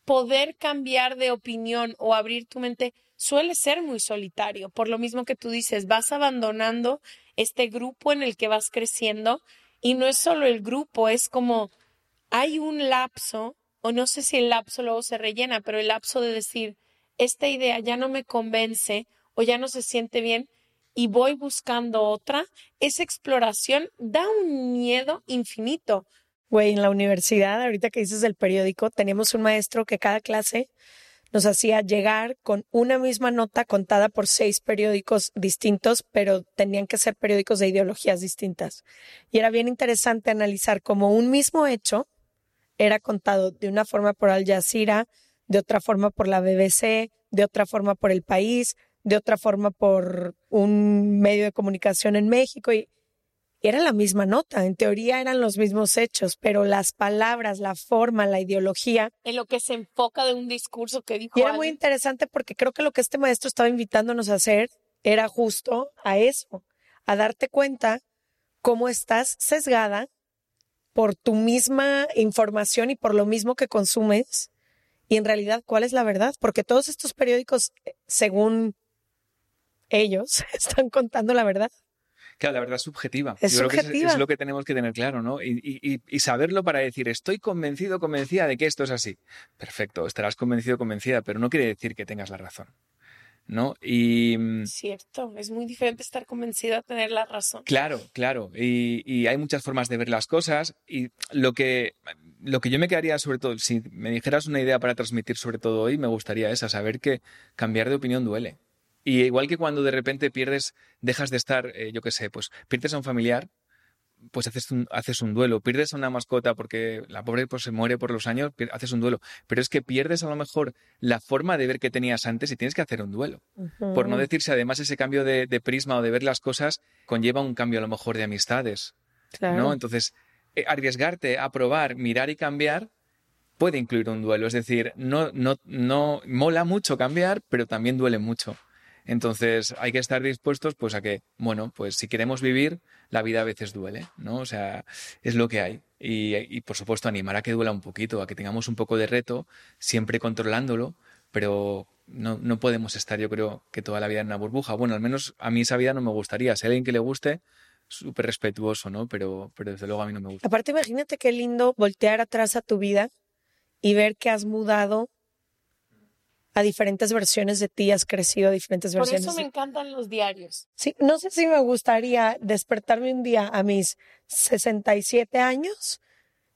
poder cambiar de opinión o abrir tu mente suele ser muy solitario. Por lo mismo que tú dices, vas abandonando este grupo en el que vas creciendo y no es solo el grupo, es como hay un lapso, o no sé si el lapso luego se rellena, pero el lapso de decir, esta idea ya no me convence o ya no se siente bien y voy buscando otra, esa exploración da un miedo infinito. Güey, en la universidad, ahorita que dices del periódico, teníamos un maestro que cada clase nos hacía llegar con una misma nota contada por seis periódicos distintos, pero tenían que ser periódicos de ideologías distintas. Y era bien interesante analizar cómo un mismo hecho era contado de una forma por Al Jazeera, de otra forma por la BBC, de otra forma por El País, de otra forma por un medio de comunicación en México y era la misma nota, en teoría eran los mismos hechos, pero las palabras, la forma, la ideología. En lo que se enfoca de un discurso que dijo. Y era muy interesante porque creo que lo que este maestro estaba invitándonos a hacer era justo a eso, a darte cuenta cómo estás sesgada por tu misma información y por lo mismo que consumes. Y en realidad, ¿cuál es la verdad? Porque todos estos periódicos, eh, según ellos, (laughs) están contando la verdad. Claro, la verdad es subjetiva. Es Yo creo que es- subjetiva. es, lo que tenemos que tener claro, ¿no? Y, y- y- y saberlo para decir, estoy convencido, convencida de que esto es así. Perfecto, estarás convencido, convencida, pero no quiere decir que tengas la razón, ¿no? Y mm, Cierto, es muy diferente estar convencido a tener la razón. claro, claro, y, y hay muchas formas de ver las cosas y lo que, lo que yo me quedaría sobre todo, si me dijeras una idea para transmitir sobre todo hoy, me gustaría esa, saber que cambiar de opinión duele. Y igual que cuando de repente pierdes, dejas de estar, eh, yo qué sé, pues pierdes a un familiar, pues haces un, haces un duelo. Pierdes a una mascota porque la pobre pues, se muere por los años, haces un duelo. Pero es que pierdes a lo mejor la forma de ver que tenías antes y tienes que hacer un duelo. Por no decirse, además, ese cambio de, de prisma o de ver las cosas conlleva un cambio a lo mejor de amistades. Claro. ¿no? Entonces, eh, arriesgarte a probar, mirar y cambiar puede incluir un duelo. Es decir, no, no, no mola mucho cambiar, pero también duele mucho. Entonces, hay que estar dispuestos pues a que, bueno, pues si queremos vivir, la vida a veces duele, ¿no? O sea, es lo que hay. Y, y, por supuesto, animar a que duela un poquito, a que tengamos un poco de reto, siempre controlándolo, pero no, no podemos estar, yo creo, que toda la vida en una burbuja. Bueno, al menos a mí esa vida no me gustaría. Si alguien que le guste, súper respetuoso, ¿no? Pero, pero desde luego a mí no me gusta. Aparte, imagínate qué lindo voltear atrás a tu vida y ver que has mudado a diferentes versiones de ti, has crecido a diferentes Por versiones. eso me encantan los diarios. Sí, no sé si me gustaría despertarme un día a mis 67 años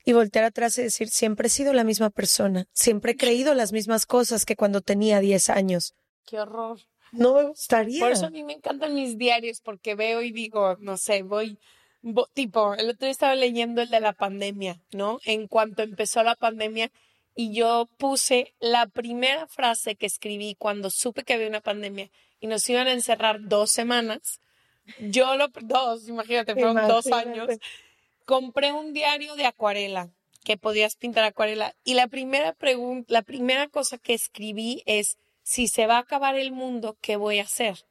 y voltear atrás y decir, siempre he sido la misma persona, siempre he creído las mismas cosas que cuando tenía 10 años. Qué horror. No me gustaría. Por eso a mí me encantan mis diarios, porque veo y digo, no sé, voy, vo- tipo, el otro día estaba leyendo el de la pandemia, ¿no? En cuanto empezó la pandemia, y yo puse la primera frase que escribí cuando supe que había una pandemia y nos iban a encerrar dos semanas. Yo lo, dos, imagínate, (laughs) fueron dos Imagínate. años. Compré un diario de acuarela, que podías pintar acuarela, y la primera pregunta, la primera cosa que escribí es, si se va a acabar el mundo, ¿qué voy a hacer?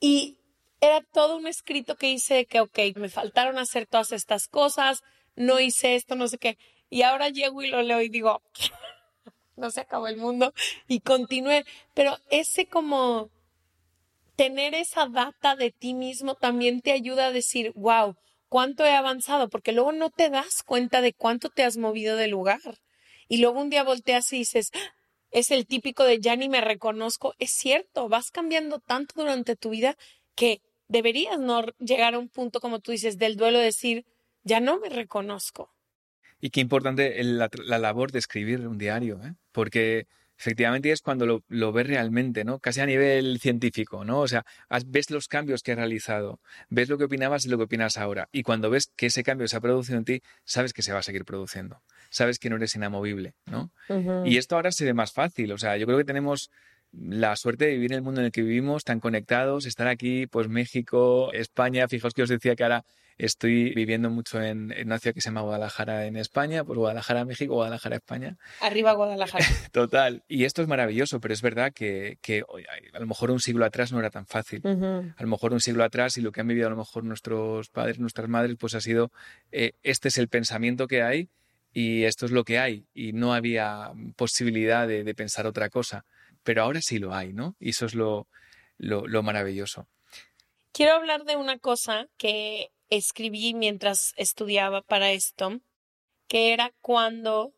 Y era todo un escrito que hice de que, ok, me faltaron hacer todas estas cosas, no hice esto, no sé qué. Y ahora llego y lo leo y digo, (laughs) no se acabó el mundo y continué. Pero ese como tener esa data de ti mismo también te ayuda a decir, wow, cuánto he avanzado, porque luego no te das cuenta de cuánto te has movido de lugar. Y luego un día volteas y dices, "Ah, es el típico de ya ni me reconozco. Es cierto, vas cambiando tanto durante tu vida que deberías no llegar a un punto, como tú dices, del duelo, de decir, ya no me reconozco. Y qué importante la, la labor de escribir un diario, ¿eh? Porque efectivamente es cuando lo, lo ves realmente, ¿no? Casi a nivel científico, ¿no? O sea, ves los cambios que has realizado, ves lo que opinabas y lo que opinas ahora. Y cuando ves que ese cambio se ha producido en ti, sabes que se va a seguir produciendo. Sabes que no eres inamovible, ¿no? Y esto ahora se ve más fácil. O sea, yo creo que tenemos la suerte de vivir en el mundo en el que vivimos, tan conectados, estar aquí, pues México, España. Fijaos que os decía que ahora estoy viviendo mucho en, en una ciudad que se llama Guadalajara en España, pues Guadalajara, México, Guadalajara, España. Arriba Guadalajara. (laughs) Total. Y esto es maravilloso, pero es verdad que, que a lo mejor un siglo atrás no era tan fácil. A lo mejor un siglo atrás y lo que han vivido a lo mejor nuestros padres, nuestras madres, pues ha sido, eh, este es el pensamiento que hay y esto es lo que hay. Y no había posibilidad de, de pensar otra cosa. Pero ahora sí lo hay, ¿no? Y eso es lo, lo, lo maravilloso. Quiero hablar de una cosa que escribí mientras estudiaba para esto, que era cuando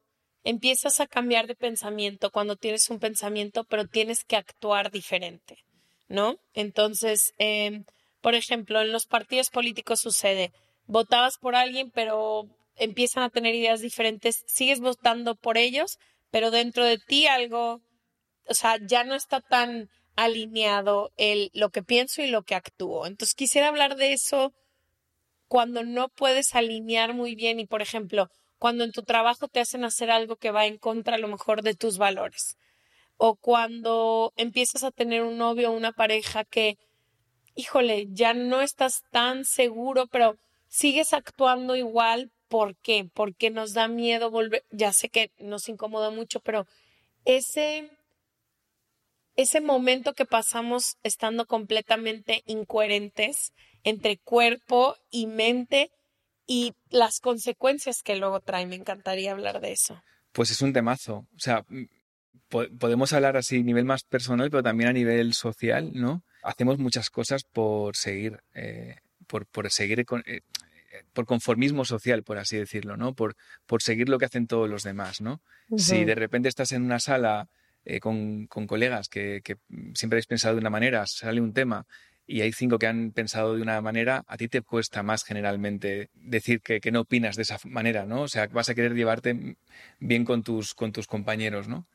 empiezas a cambiar de pensamiento, cuando tienes un pensamiento, pero tienes que actuar diferente, ¿no? Entonces, eh, por ejemplo, en los partidos políticos sucede, votabas por alguien, pero empiezan a tener ideas diferentes, sigues votando por ellos, pero dentro de ti algo, o sea, ya no está tan alineado el lo que pienso y lo que actúo. Entonces quisiera hablar de eso cuando no puedes alinear muy bien y, por ejemplo, cuando en tu trabajo te hacen hacer algo que va en contra a lo mejor de tus valores. O cuando empiezas a tener un novio o una pareja que, híjole, ya no estás tan seguro, pero sigues actuando igual. ¿Por qué? Porque nos da miedo volver. Ya sé que nos incomoda mucho, pero ese ese momento que pasamos estando completamente incoherentes entre cuerpo y mente y las consecuencias que luego trae. Me encantaría hablar de eso. Pues es un temazo. O sea, po- podemos hablar así a nivel más personal, pero también a nivel social, ¿no? Hacemos muchas cosas por seguir, eh, por, por seguir con, eh, por conformismo social, por así decirlo, ¿no? Por, por seguir lo que hacen todos los demás, ¿no? Si de repente estás en una sala eh, con, colegas que, que siempre habéis pensado de una manera, sale un tema y hay cinco que han pensado de una manera, a ti te cuesta más generalmente decir que, que no opinas de esa manera, ¿no? O sea, vas a querer llevarte bien con tus, con tus compañeros, ¿no?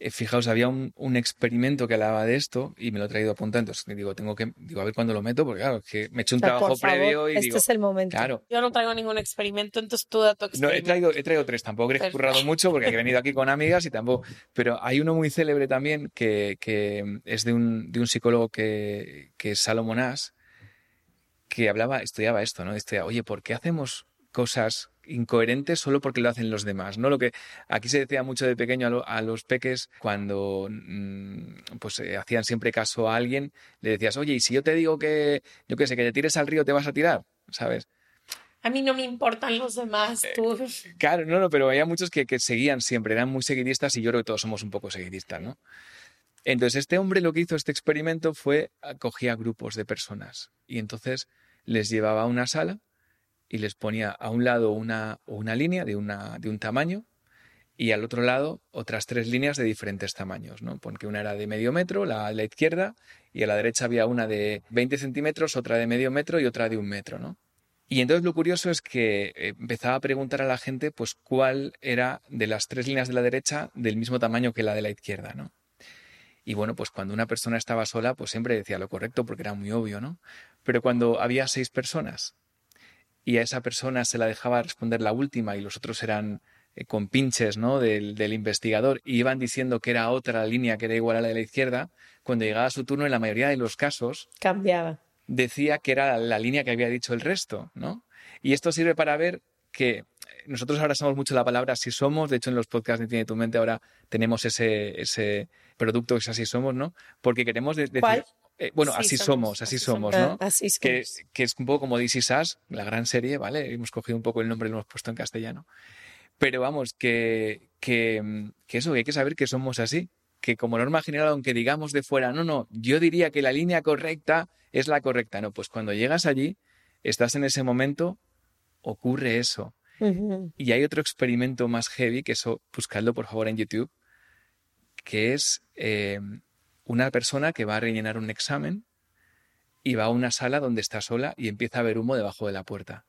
Eh, fijaos, había un, un experimento que hablaba de esto y me lo he traído apuntado, entonces digo, tengo que, digo, a ver cuándo lo meto, porque claro, es que me he hecho un O sea, trabajo por favor, previo y este digo, es el momento. claro, Yo no traigo ningún experimento, entonces tú da tu no, he experimento. traído, he traído tres, tampoco he currado mucho porque he venido aquí con amigas y tampoco. Pero hay uno muy célebre también que, que es de un, de un psicólogo que, que es Salomón Ash, que hablaba, estudiaba esto, ¿no? Estudiaba, oye, ¿por qué hacemos cosas incoherentes solo porque lo hacen los demás? ¿No? Lo que aquí se decía mucho de pequeño a, lo- a los peques cuando mm, pues eh, hacían siempre caso a alguien, le decías, oye, y si yo te digo que, yo qué sé, que te tires al río, te vas a tirar, ¿sabes? A mí no me importan los demás, tú. Claro, no, no, pero había muchos que, que seguían siempre, eran muy seguidistas y yo creo que todos somos un poco seguidistas, ¿no? Entonces, este hombre lo que hizo este experimento fue acogía grupos de personas y entonces les llevaba a una sala y les ponía a un lado una, una línea de, una, de un tamaño y al otro lado otras tres líneas de diferentes tamaños, ¿no? Porque una era de medio metro, la la izquierda, y a la derecha había una de 20 centímetros, otra de medio metro y otra de un metro, ¿no? Y entonces lo curioso es que empezaba a preguntar a la gente, pues, cuál era de las tres líneas de la derecha del mismo tamaño que la de la izquierda, ¿no? Y bueno, pues cuando una persona estaba sola, pues siempre decía lo correcto porque era muy obvio, ¿no? Pero cuando había seis personas y a esa persona se la dejaba responder la última y los otros eran eh, con pinches, ¿no? Del, del investigador y iban diciendo que era otra línea que era igual a la de la izquierda, cuando llegaba su turno, en la mayoría de los casos, Cambiaba. decía que era la línea que había dicho el resto, ¿no? Y esto sirve para ver que nosotros ahora usamos mucho la palabra así somos, de hecho en los podcasts de Tiene tu mente ahora tenemos ese, ese producto que es así somos, ¿no? Porque queremos de- decir, ¿Cuál? Eh, bueno, Sí así somos, somos, así somos, ¿no? así es que, que es un poco como Is Us, la gran serie, ¿vale? Hemos cogido un poco el nombre y lo hemos puesto en castellano. Pero vamos, que, que, que eso, que hay que saber que somos así. Que como norma general, aunque digamos de fuera, no, no, yo diría que la línea correcta es la correcta. No, pues cuando llegas allí, estás en ese momento, ocurre eso. Y hay otro experimento más heavy, que eso, buscadlo por favor en YouTube, que es eh, una persona que va a rellenar un examen y va a una sala donde está sola y empieza a ver humo debajo de la puerta.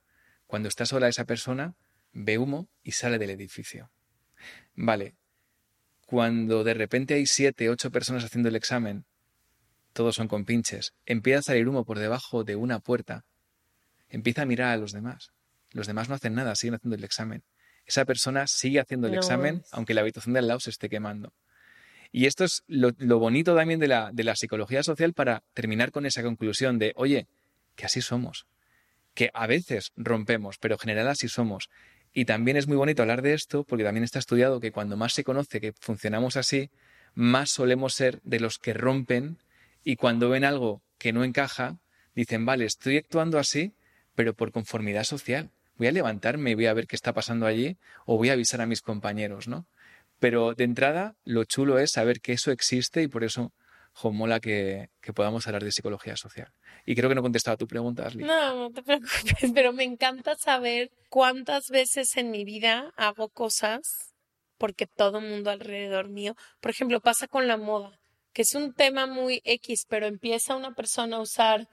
Cuando está sola esa persona, ve humo y sale del edificio. Vale, cuando de repente hay siete, ocho personas haciendo el examen, todos son con pinches, empieza a salir humo por debajo de una puerta, empieza a mirar a los demás. Los demás no hacen nada, siguen haciendo el examen. Esa persona sigue haciendo el No examen, aunque la habitación de al lado se esté quemando. Y esto es lo, bonito también de la, de la psicología social para terminar con esa conclusión de, oye, que así somos. Que a veces rompemos, pero en general así somos. Y también es muy bonito hablar de esto porque también está estudiado que cuando más se conoce que funcionamos así, más solemos ser de los que rompen y cuando ven algo que no encaja, dicen, vale, estoy actuando así, pero por conformidad social. Voy a levantarme y voy a ver qué está pasando allí o voy a avisar a mis compañeros, ¿no? Pero de entrada, lo chulo es saber que eso existe y por eso, jo, mola que, podamos hablar de psicología social. Y creo que no he contestado a tu pregunta, Ashley. No, no te (laughs) preocupes, pero me encanta saber cuántas veces en mi vida hago cosas porque todo mundo alrededor mío, por ejemplo, pasa con la moda, que es un tema muy X, pero empieza una persona a usar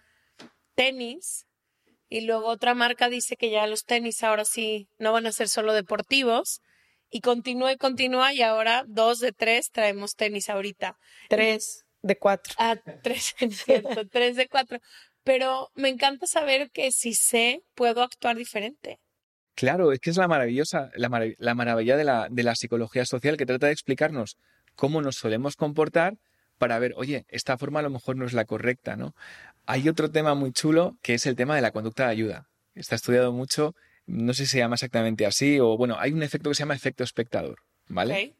tenis y luego otra marca dice que ya los tenis ahora sí no van a ser solo deportivos y continúa y continúa y ahora dos de tres traemos tenis ahorita. Tres de cuatro. Ah, tres, (laughs) es cierto, tres de cuatro. Pero me encanta saber que si sé, puedo actuar diferente. Claro, es que es la maravillosa, la, marav- la maravilla de la, de la psicología social que trata de explicarnos cómo nos solemos comportar para ver, oye, esta forma a lo mejor no es la correcta, ¿no? Hay otro tema muy chulo que es el tema de la conducta de ayuda. Está estudiado mucho, no sé si se llama exactamente así, o bueno, hay un efecto que se llama efecto espectador, ¿vale?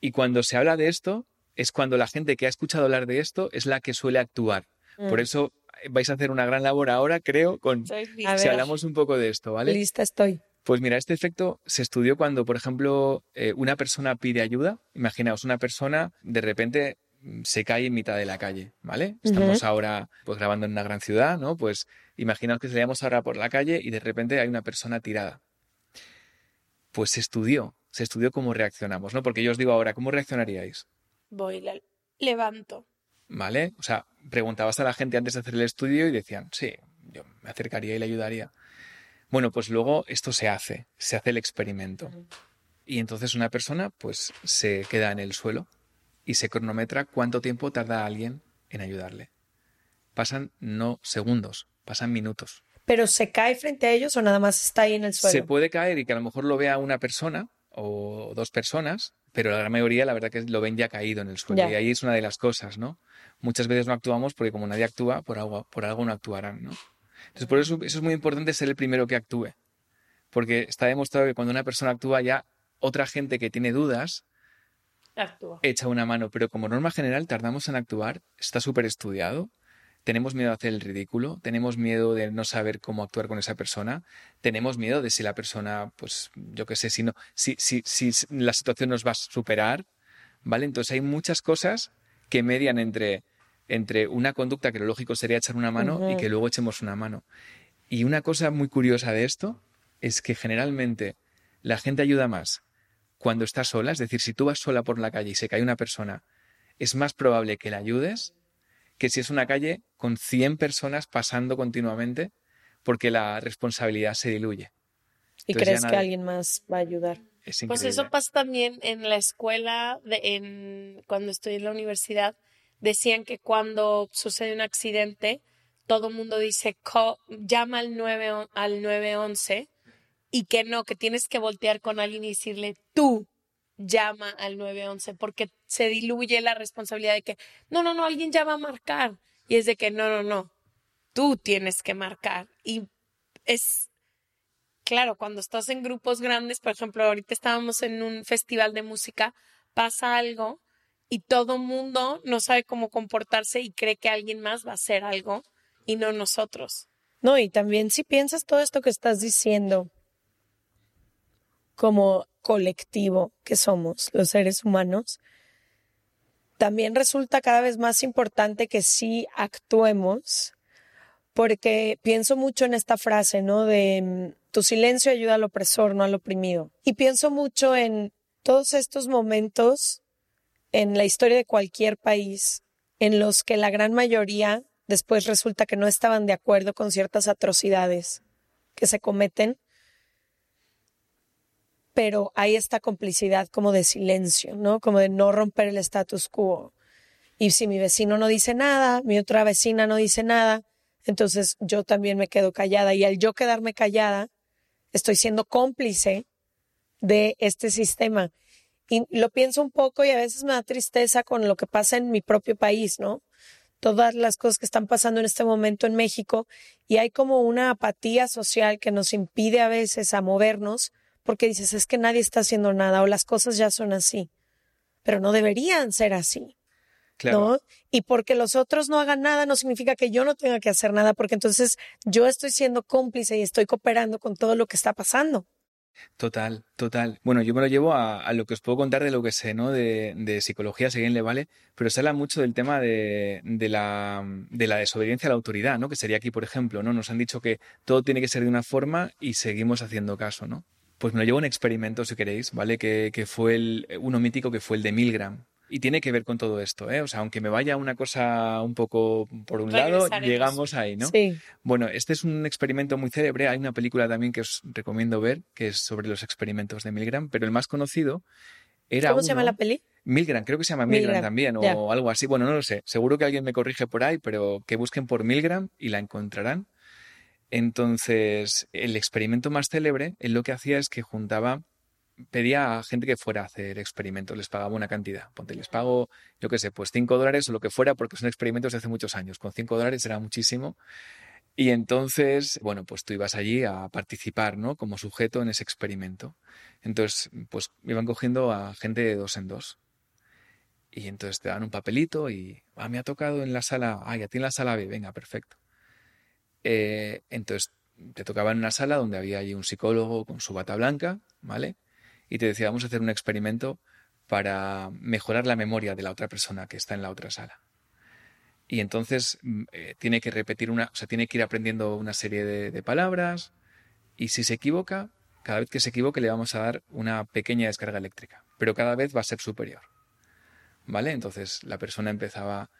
Y cuando se habla de esto, es cuando la gente que ha escuchado hablar de esto es la que suele actuar. Por Mm. eso vais a hacer una gran labor ahora, creo, con si ver. hablamos un poco de esto, ¿vale? Lista estoy. Pues mira, este efecto se estudió cuando, por ejemplo, eh, una persona pide ayuda. Imaginaos, una persona de repente se cae en mitad de la calle, ¿vale? Estamos ahora pues grabando en una gran ciudad, ¿no? Pues imaginaos que salíamos ahora por la calle y de repente hay una persona tirada. Pues se estudió, se estudió cómo reaccionamos, ¿no? Porque yo os digo ahora, ¿cómo reaccionaríais? Voy, la levanto. ¿Vale? O sea, preguntabas a la gente antes de hacer el estudio y decían, sí, yo me acercaría y le ayudaría. Bueno, pues luego esto se hace, se hace el experimento. Y entonces una persona pues se queda en el suelo y se cronometra cuánto tiempo tarda alguien en ayudarle. Pasan no segundos, pasan minutos. ¿Pero se cae frente a ellos o nada más está ahí en el suelo? Se puede caer y que a lo mejor lo vea una persona o dos personas, pero la gran mayoría la verdad que lo ven ya caído en el suelo. Ya. Y ahí es una de las cosas, ¿no? Muchas veces no actuamos porque como nadie actúa, por algo, por algo no actuarán, ¿no? Entonces por eso, eso es muy importante ser el primero que actúe. Porque está demostrado que cuando una persona actúa ya otra gente que tiene dudas Actúa. echa una mano, pero como norma general tardamos en actuar, está súper estudiado. Tenemos miedo a hacer el ridículo, tenemos miedo de no saber cómo actuar con esa persona, tenemos miedo de si la persona, pues yo qué sé, si, no, si, si, si la situación nos va a superar, ¿vale? Entonces hay muchas cosas que median entre, entre una conducta que lo lógico sería echar una mano y que luego echemos una mano. Y una cosa muy curiosa de esto es que generalmente la gente ayuda más cuando está sola, es decir, si tú vas sola por la calle y se cae una persona, es más probable que la ayudes que si es una calle con 100 personas pasando continuamente, porque la responsabilidad se diluye. ¿Y Entonces crees que alguien más va a ayudar? Es Pues eso pasa también en la escuela, de, en, cuando estoy en la universidad, decían que cuando sucede un accidente, todo el mundo dice, "Co- llama al, 9, o- al 911 y que no, que tienes que voltear con alguien y decirle, tú llama al 911, porque se diluye la responsabilidad de que, no, no, no, alguien ya va a marcar. Y es de que, no, no, no, tú tienes que marcar. Y es, claro, cuando estás en grupos grandes, por ejemplo, ahorita estábamos en un festival de música, pasa algo y todo mundo no sabe cómo comportarse y cree que alguien más va a hacer algo y no nosotros. No, y también si piensas todo esto que estás diciendo como colectivo que somos los seres humanos, también resulta cada vez más importante que sí actuemos, porque pienso mucho en esta frase, ¿no? De mm, tu silencio ayuda al opresor, no al oprimido. Y pienso mucho en todos estos momentos en la historia de cualquier país en los que la gran mayoría después resulta que no estaban de acuerdo con ciertas atrocidades que se cometen, pero hay esta complicidad como de silencio, ¿no? Como de no romper el status quo. Y si mi vecino no dice nada, mi otra vecina no dice nada, entonces yo también me quedo callada. Y al yo quedarme callada, estoy siendo cómplice de este sistema. Y lo pienso un poco y a veces me da tristeza con lo que pasa en mi propio país, ¿no? Todas las cosas que están pasando en este momento en México y hay como una apatía social que nos impide a veces a movernos porque dices, es que nadie está haciendo nada o las cosas ya son así, pero no deberían ser así. Claro. ¿no? Y porque los otros no hagan nada no significa que yo no tenga que hacer nada, porque entonces yo estoy siendo cómplice y estoy cooperando con todo lo que está pasando. Total, total. Bueno, yo me lo llevo a, a lo que os puedo contar de lo que sé, ¿no? De, de psicología, si alguien le vale, pero se habla mucho del tema de, de la, de la desobediencia a la autoridad, ¿no? Que sería aquí, por ejemplo, ¿no? Nos han dicho que todo tiene que ser de una forma y seguimos haciendo caso, ¿no? Pues me lo llevo a un experimento, si queréis, ¿vale? Que, que fue el, uno mítico que fue el de Milgram. Y tiene que ver con todo esto, ¿eh? O sea, aunque me vaya una cosa un poco por un lado, llegamos ahí, ¿no? Sí. Bueno, este es un experimento muy célebre. Hay una película también que os recomiendo ver, que es sobre los experimentos de Milgram, pero el más conocido era ¿Cómo se llama la peli? Milgram, creo que se llama Milgram, Milgram, también, o algo así. Bueno, no lo sé. Seguro que alguien me corrige por ahí, pero que busquen por Milgram y la encontrarán. Entonces, el experimento más célebre, él lo que hacía es que juntaba, pedía a gente que fuera a hacer experimentos, les pagaba una cantidad. Ponte, les pago, yo qué sé, pues 5 dólares o lo que fuera, porque son experimentos de hace muchos años. Con 5 dólares era muchísimo. Y entonces, bueno, pues tú ibas allí a participar, ¿no? Como sujeto en ese experimento. Entonces, pues iban cogiendo a gente de dos en dos. Y entonces te dan un papelito y, ah, me ha tocado en la sala, ah, y a ti en la sala B, venga, perfecto. Eh, entonces te tocaba en una sala donde había allí un psicólogo con su bata blanca, ¿vale? Y te decía, vamos a hacer un experimento para mejorar la memoria de la otra persona que está en la otra sala. Y entonces mm, eh, tiene que repetir una, o sea, tiene que ir aprendiendo una serie de, de palabras y si se equivoca, cada vez que se equivoque le vamos a dar una pequeña descarga eléctrica, pero cada vez va a ser superior. ¿Vale? Entonces la persona empezaba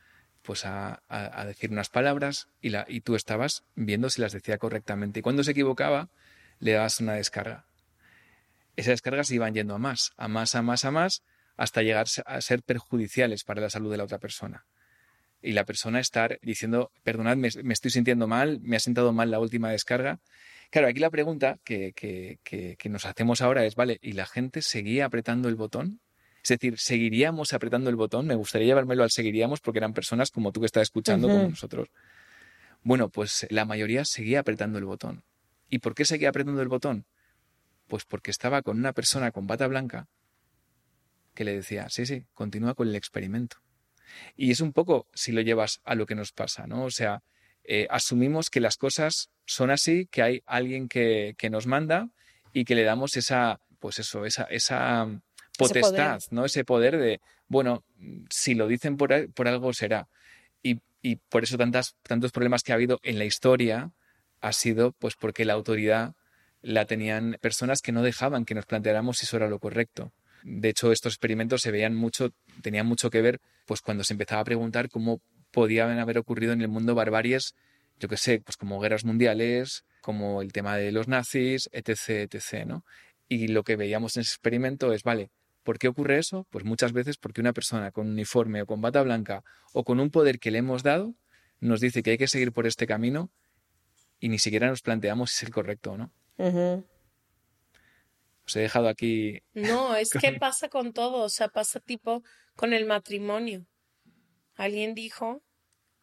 pues a, decir unas palabras y, tú estabas viendo si las decía correctamente. Y cuando se equivocaba, le dabas una descarga. Esas descargas iban yendo a más, a más, a más, a más, hasta llegar a ser perjudiciales para la salud de la otra persona. Y la persona estar diciendo, perdonad, me, estoy sintiendo mal, me ha sentado mal la última descarga. Claro, aquí la pregunta que nos hacemos ahora es, vale, ¿y la gente seguía apretando el botón? Es decir, ¿seguiríamos apretando el botón? Me gustaría llevármelo al seguiríamos porque eran personas como tú que estás escuchando, como nosotros. Bueno, pues la mayoría seguía apretando el botón. ¿Y por qué seguía apretando el botón? Pues porque estaba con una persona con bata blanca que le decía, sí, sí, continúa con el experimento. Y es un poco si lo llevas a lo que nos pasa, ¿no? O sea, eh, asumimos que las cosas son así, que hay alguien que, que nos manda y que le damos esa, pues eso, esa, esa Ese potestad, poder. ¿no? Ese poder de, bueno, si lo dicen por, por algo será. Y, y por eso tantas, tantos problemas que ha habido en la historia ha sido pues porque la autoridad la tenían personas que no dejaban que nos planteáramos si eso era lo correcto. De hecho, estos experimentos se veían mucho, tenían mucho que ver, pues cuando se empezaba a preguntar cómo podían haber ocurrido en el mundo barbaries, yo qué sé, pues como guerras mundiales, como el tema de los nazis, etc., etc., ¿no? Y lo que veíamos en ese experimento es, vale, ¿por qué ocurre eso? Pues muchas veces porque una persona con uniforme o con bata blanca o con un poder que le hemos dado nos dice que hay que seguir por este camino y ni siquiera nos planteamos si es el correcto o no. Ujú. Os he dejado aquí No, (laughs) es que pasa con todo, o sea, pasa tipo con el matrimonio. Alguien dijo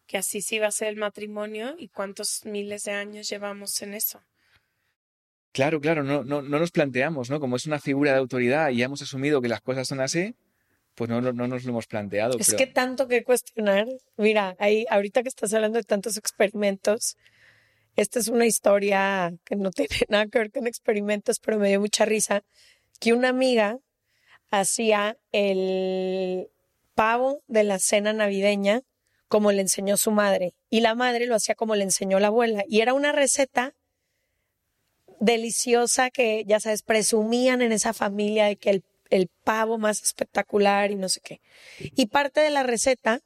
que así sí iba a ser el matrimonio y cuántos miles de años llevamos en eso. Claro, claro, no, no, no nos planteamos, ¿no? Como es una figura de autoridad y ya hemos asumido que las cosas son así, pues no, no, no nos lo hemos planteado. Es pero- que tanto que cuestionar. Mira, ahí, ahorita que estás hablando de tantos experimentos, esta es una historia que no (laughs) tiene nada que ver con experimentos, pero me dio mucha risa, que una amiga hacía el pavo de la cena navideña como le enseñó su madre y la madre lo hacía como le enseñó la abuela y era una receta deliciosa que ya sabes presumían en esa familia de que el, el pavo más espectacular y no sé qué y parte de la receta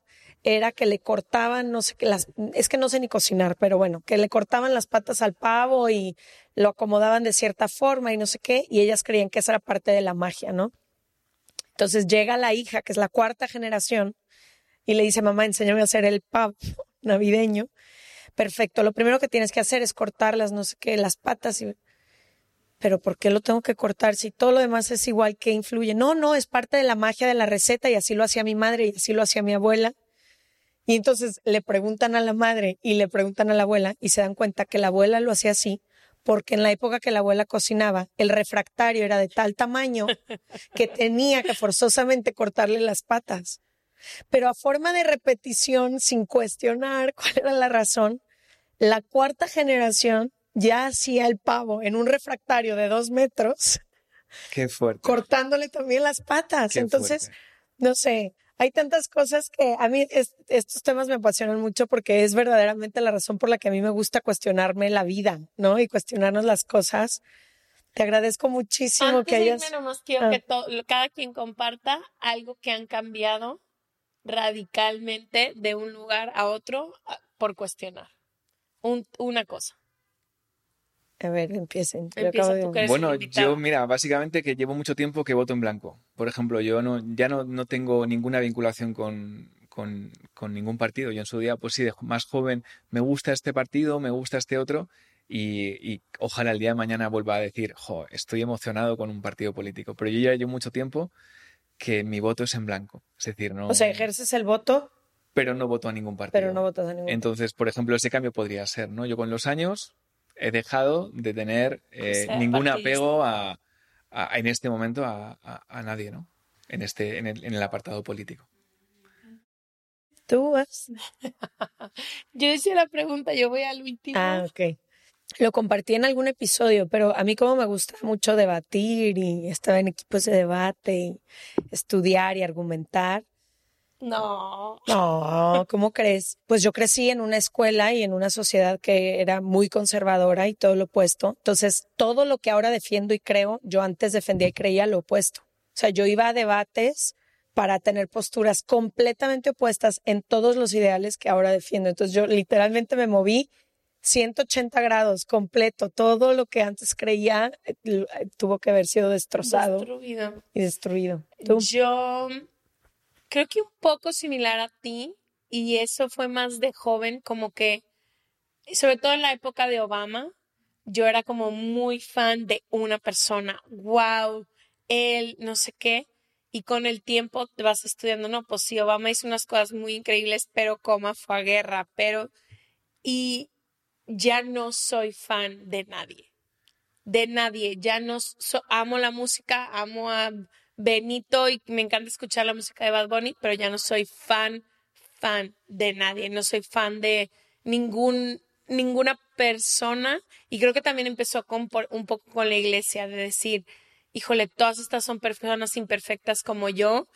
era que le cortaban, no sé qué, las, es que no sé ni cocinar, pero bueno, que le cortaban las patas al pavo y lo acomodaban de cierta forma y no sé qué, y ellas creían que esa era parte de la magia, ¿no? Entonces llega la hija, que es la cuarta generación, y le dice, mamá, enséñame a hacer el pavo (laughs) navideño. Perfecto, lo primero que tienes que hacer es cortarlas, no sé qué, las patas y... Pero ¿por qué lo tengo que cortar si todo lo demás es igual? ¿Qué influye? No, no, es parte de la magia de la receta y así lo hacía mi madre y así lo hacía mi abuela. Y entonces le preguntan a la madre y le preguntan a la abuela y se dan cuenta que la abuela lo hacía así porque en la época que la abuela cocinaba, el refractario era de tal tamaño que tenía que forzosamente cortarle las patas. Pero a forma de repetición, sin cuestionar cuál era la razón, la cuarta generación ya hacía el pavo en un refractario de dos metros, Qué fuerte. cortándole también las patas. qué Entonces, fuerte. no sé, hay tantas cosas que a mí es- estos temas me apasionan mucho porque es verdaderamente la razón por la que a mí me gusta cuestionarme la vida, ¿no? Y cuestionarnos las cosas. Te agradezco muchísimo Antes que hayas... irme, nomás quiero Ah. que cada quien comparta algo que han cambiado radicalmente de un lugar a otro ah, por cuestionar. Un- una cosa. A ver, empiecen. Yo Empieza acabo de- tú, que eres Bueno, invitado. yo, mira, básicamente que llevo mucho tiempo que voto en blanco. Por ejemplo, yo no, ya no, no tengo ninguna vinculación con, con, con ningún partido. Yo en su día, pues sí, de más joven, me gusta este partido, me gusta este otro, y, y ojalá el día de mañana vuelva a decir, jo, estoy emocionado con un partido político. Pero yo ya llevo mucho tiempo que mi voto es en blanco. Es decir, no. O sea, ejerces el voto, Pero no voto a ningún partido. pero no votas a ningún. Entonces, por ejemplo, ese cambio podría ser, ¿no? Yo con los años he dejado de tener eh, Ser ningún partidista. apego a, a- en este momento a, a- a nadie, ¿no? En este, en el, en el apartado político. Tú vas. (laughs) Yo decía la pregunta, yo voy al último. Ah, ok. Lo compartí en algún episodio, pero a mí como me gusta mucho debatir y estaba en equipos de debate y estudiar y argumentar. No. No, ¿cómo crees? Pues yo crecí en una escuela y en una sociedad que era muy conservadora y todo lo opuesto. Entonces, todo lo que ahora defiendo y creo, yo antes defendía y creía lo opuesto. O sea, yo iba a debates para tener posturas completamente opuestas en todos los ideales que ahora defiendo. Entonces, yo literalmente me moví 180 grados completo. Todo lo que antes creía eh, eh, tuvo que haber sido destrozado Destruido. y destruido. ¿Tú? Yo creo que un poco similar a ti, y eso fue más de joven, como que, sobre todo en la época de Obama, yo era como muy fan de una persona. Wow, él, no sé qué. Y con el tiempo te vas estudiando, no, pues sí, Obama hizo unas cosas muy increíbles, pero coma fue a guerra, pero. Y ya no soy fan de nadie de nadie. Ya no so- amo la música, amo a Benito y me encanta escuchar la música de Bad Bunny, pero ya no soy fan, fan de nadie. No soy fan de ningún, ninguna persona. Y creo que también empezó con, por- un poco con la iglesia, de decir, híjole, todas estas son personas imperfectas como yo,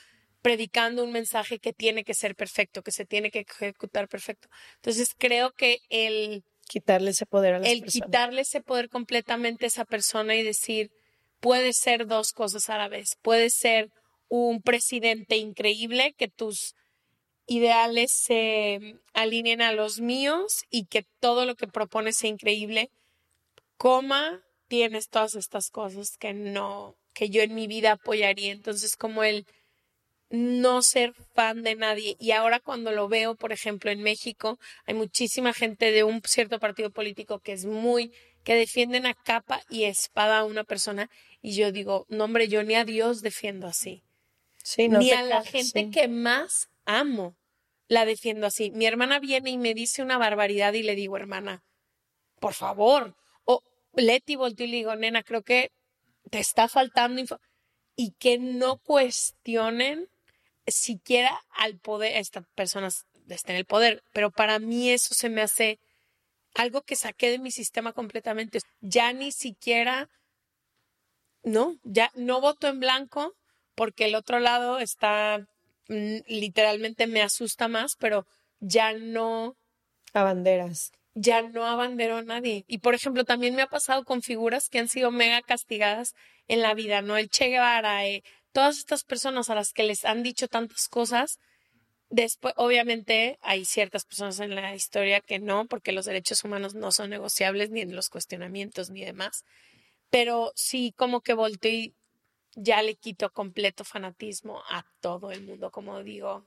predicando un mensaje que tiene que ser perfecto, que se tiene que ejecutar perfecto. Entonces creo que el Quitarle ese poder a las el personas. quitarle ese poder completamente a esa persona y decir, puede ser dos cosas a la vez. Puede ser un presidente increíble, que tus ideales se alineen a los míos y que todo lo que propones sea increíble, coma, tienes todas estas cosas que no, que yo en mi vida apoyaría. Entonces, como el no ser fan de nadie. Y ahora cuando lo veo, por ejemplo, en México, hay muchísima gente de un cierto partido político que es muy, que defienden a capa y espada a una persona. Y yo digo, no, hombre, yo ni a Dios defiendo así. Sí, no ni a la gente sí. que más amo la defiendo así. Mi hermana viene y me dice una barbaridad y le digo, hermana, por favor. O Leti volteo y le digo, nena, creo que te está faltando info. Y que no cuestionen siquiera al poder, estas personas estén en el poder, pero para mí eso se me hace algo que saqué de mi sistema completamente. Ya ni siquiera, no, ya no voto en blanco porque el otro lado está, mm, literalmente me asusta más, pero ya no, A banderas. ya no abandero a nadie. Y por ejemplo, también me ha pasado con figuras que han sido mega castigadas en la vida, ¿no? El Che Guevara, eh, todas estas personas a las que les han dicho tantas cosas, después, obviamente, hay ciertas personas en la historia que no, porque los derechos humanos no son negociables ni en los cuestionamientos ni demás. Pero sí, como que volteo y ya le quito completo fanatismo a todo el mundo, como digo.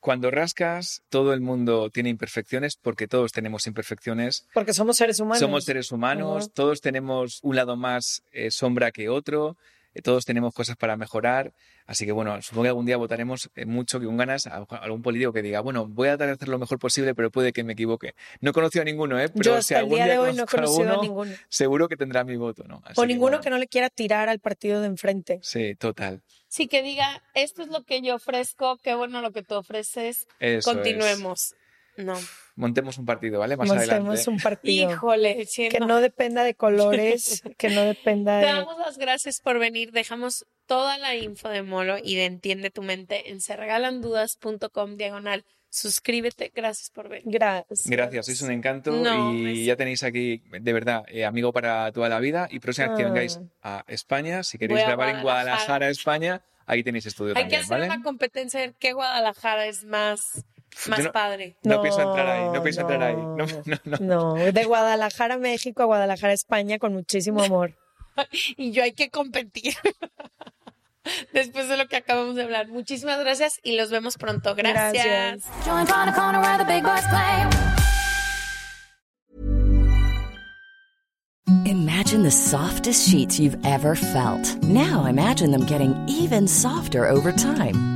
Cuando rascas, todo el mundo tiene imperfecciones porque todos tenemos imperfecciones. Porque somos seres humanos. Somos seres humanos, todos tenemos un lado más eh, sombra que otro, todos tenemos cosas para mejorar. Así que bueno, supongo que algún día votaremos eh, mucho que con ganas a, a algún político que diga, bueno, voy a tratar de hacer lo mejor posible, pero puede que me equivoque. No he conocido a ninguno, ¿eh? Pero Yo si hasta el algún día día de hoy no he conocido a alguno, ninguno. Seguro que tendrá mi voto, ¿no? Así O que, ninguno bueno, que no le quiera tirar al partido de enfrente. Sí, total. Sí, que diga, esto es lo que yo ofrezco, qué bueno lo que tú ofreces, Eso es. continuemos. No. Montemos un partido, ¿vale? Más Hacemos adelante. un partido. Híjole, que no. no dependa de colores, (laughs) que no dependa Te de... damos las gracias por venir. Dejamos toda la info de Molo y de Entiende tu mente en serregalandudas.com diagonal. Suscríbete. Gracias por venir. Gracias. Gracias, sois un encanto No, y ya tenéis aquí, de verdad, eh, amigo para toda la vida. Y próxima vez que Ah. vengáis a España, si queréis grabar en Guadalajara. España, ahí tenéis estudio Hay que hacer ¿vale? una competencia de qué Guadalajara es más, más no- padre. No, pienso entrar ahí, no pienso entrar ahí. no. No, no, no. No, de Guadalajara a México a Guadalajara a España con muchísimo amor. (laughs) Y yo hay que competir. (laughs) Después de lo que acabamos de hablar. Muchísimas gracias y los vemos pronto. Gracias. Gracias. Join on the corner where the big boys play. Imagine Imagine the softest sheets you've ever felt. Now imagine them getting even softer over time.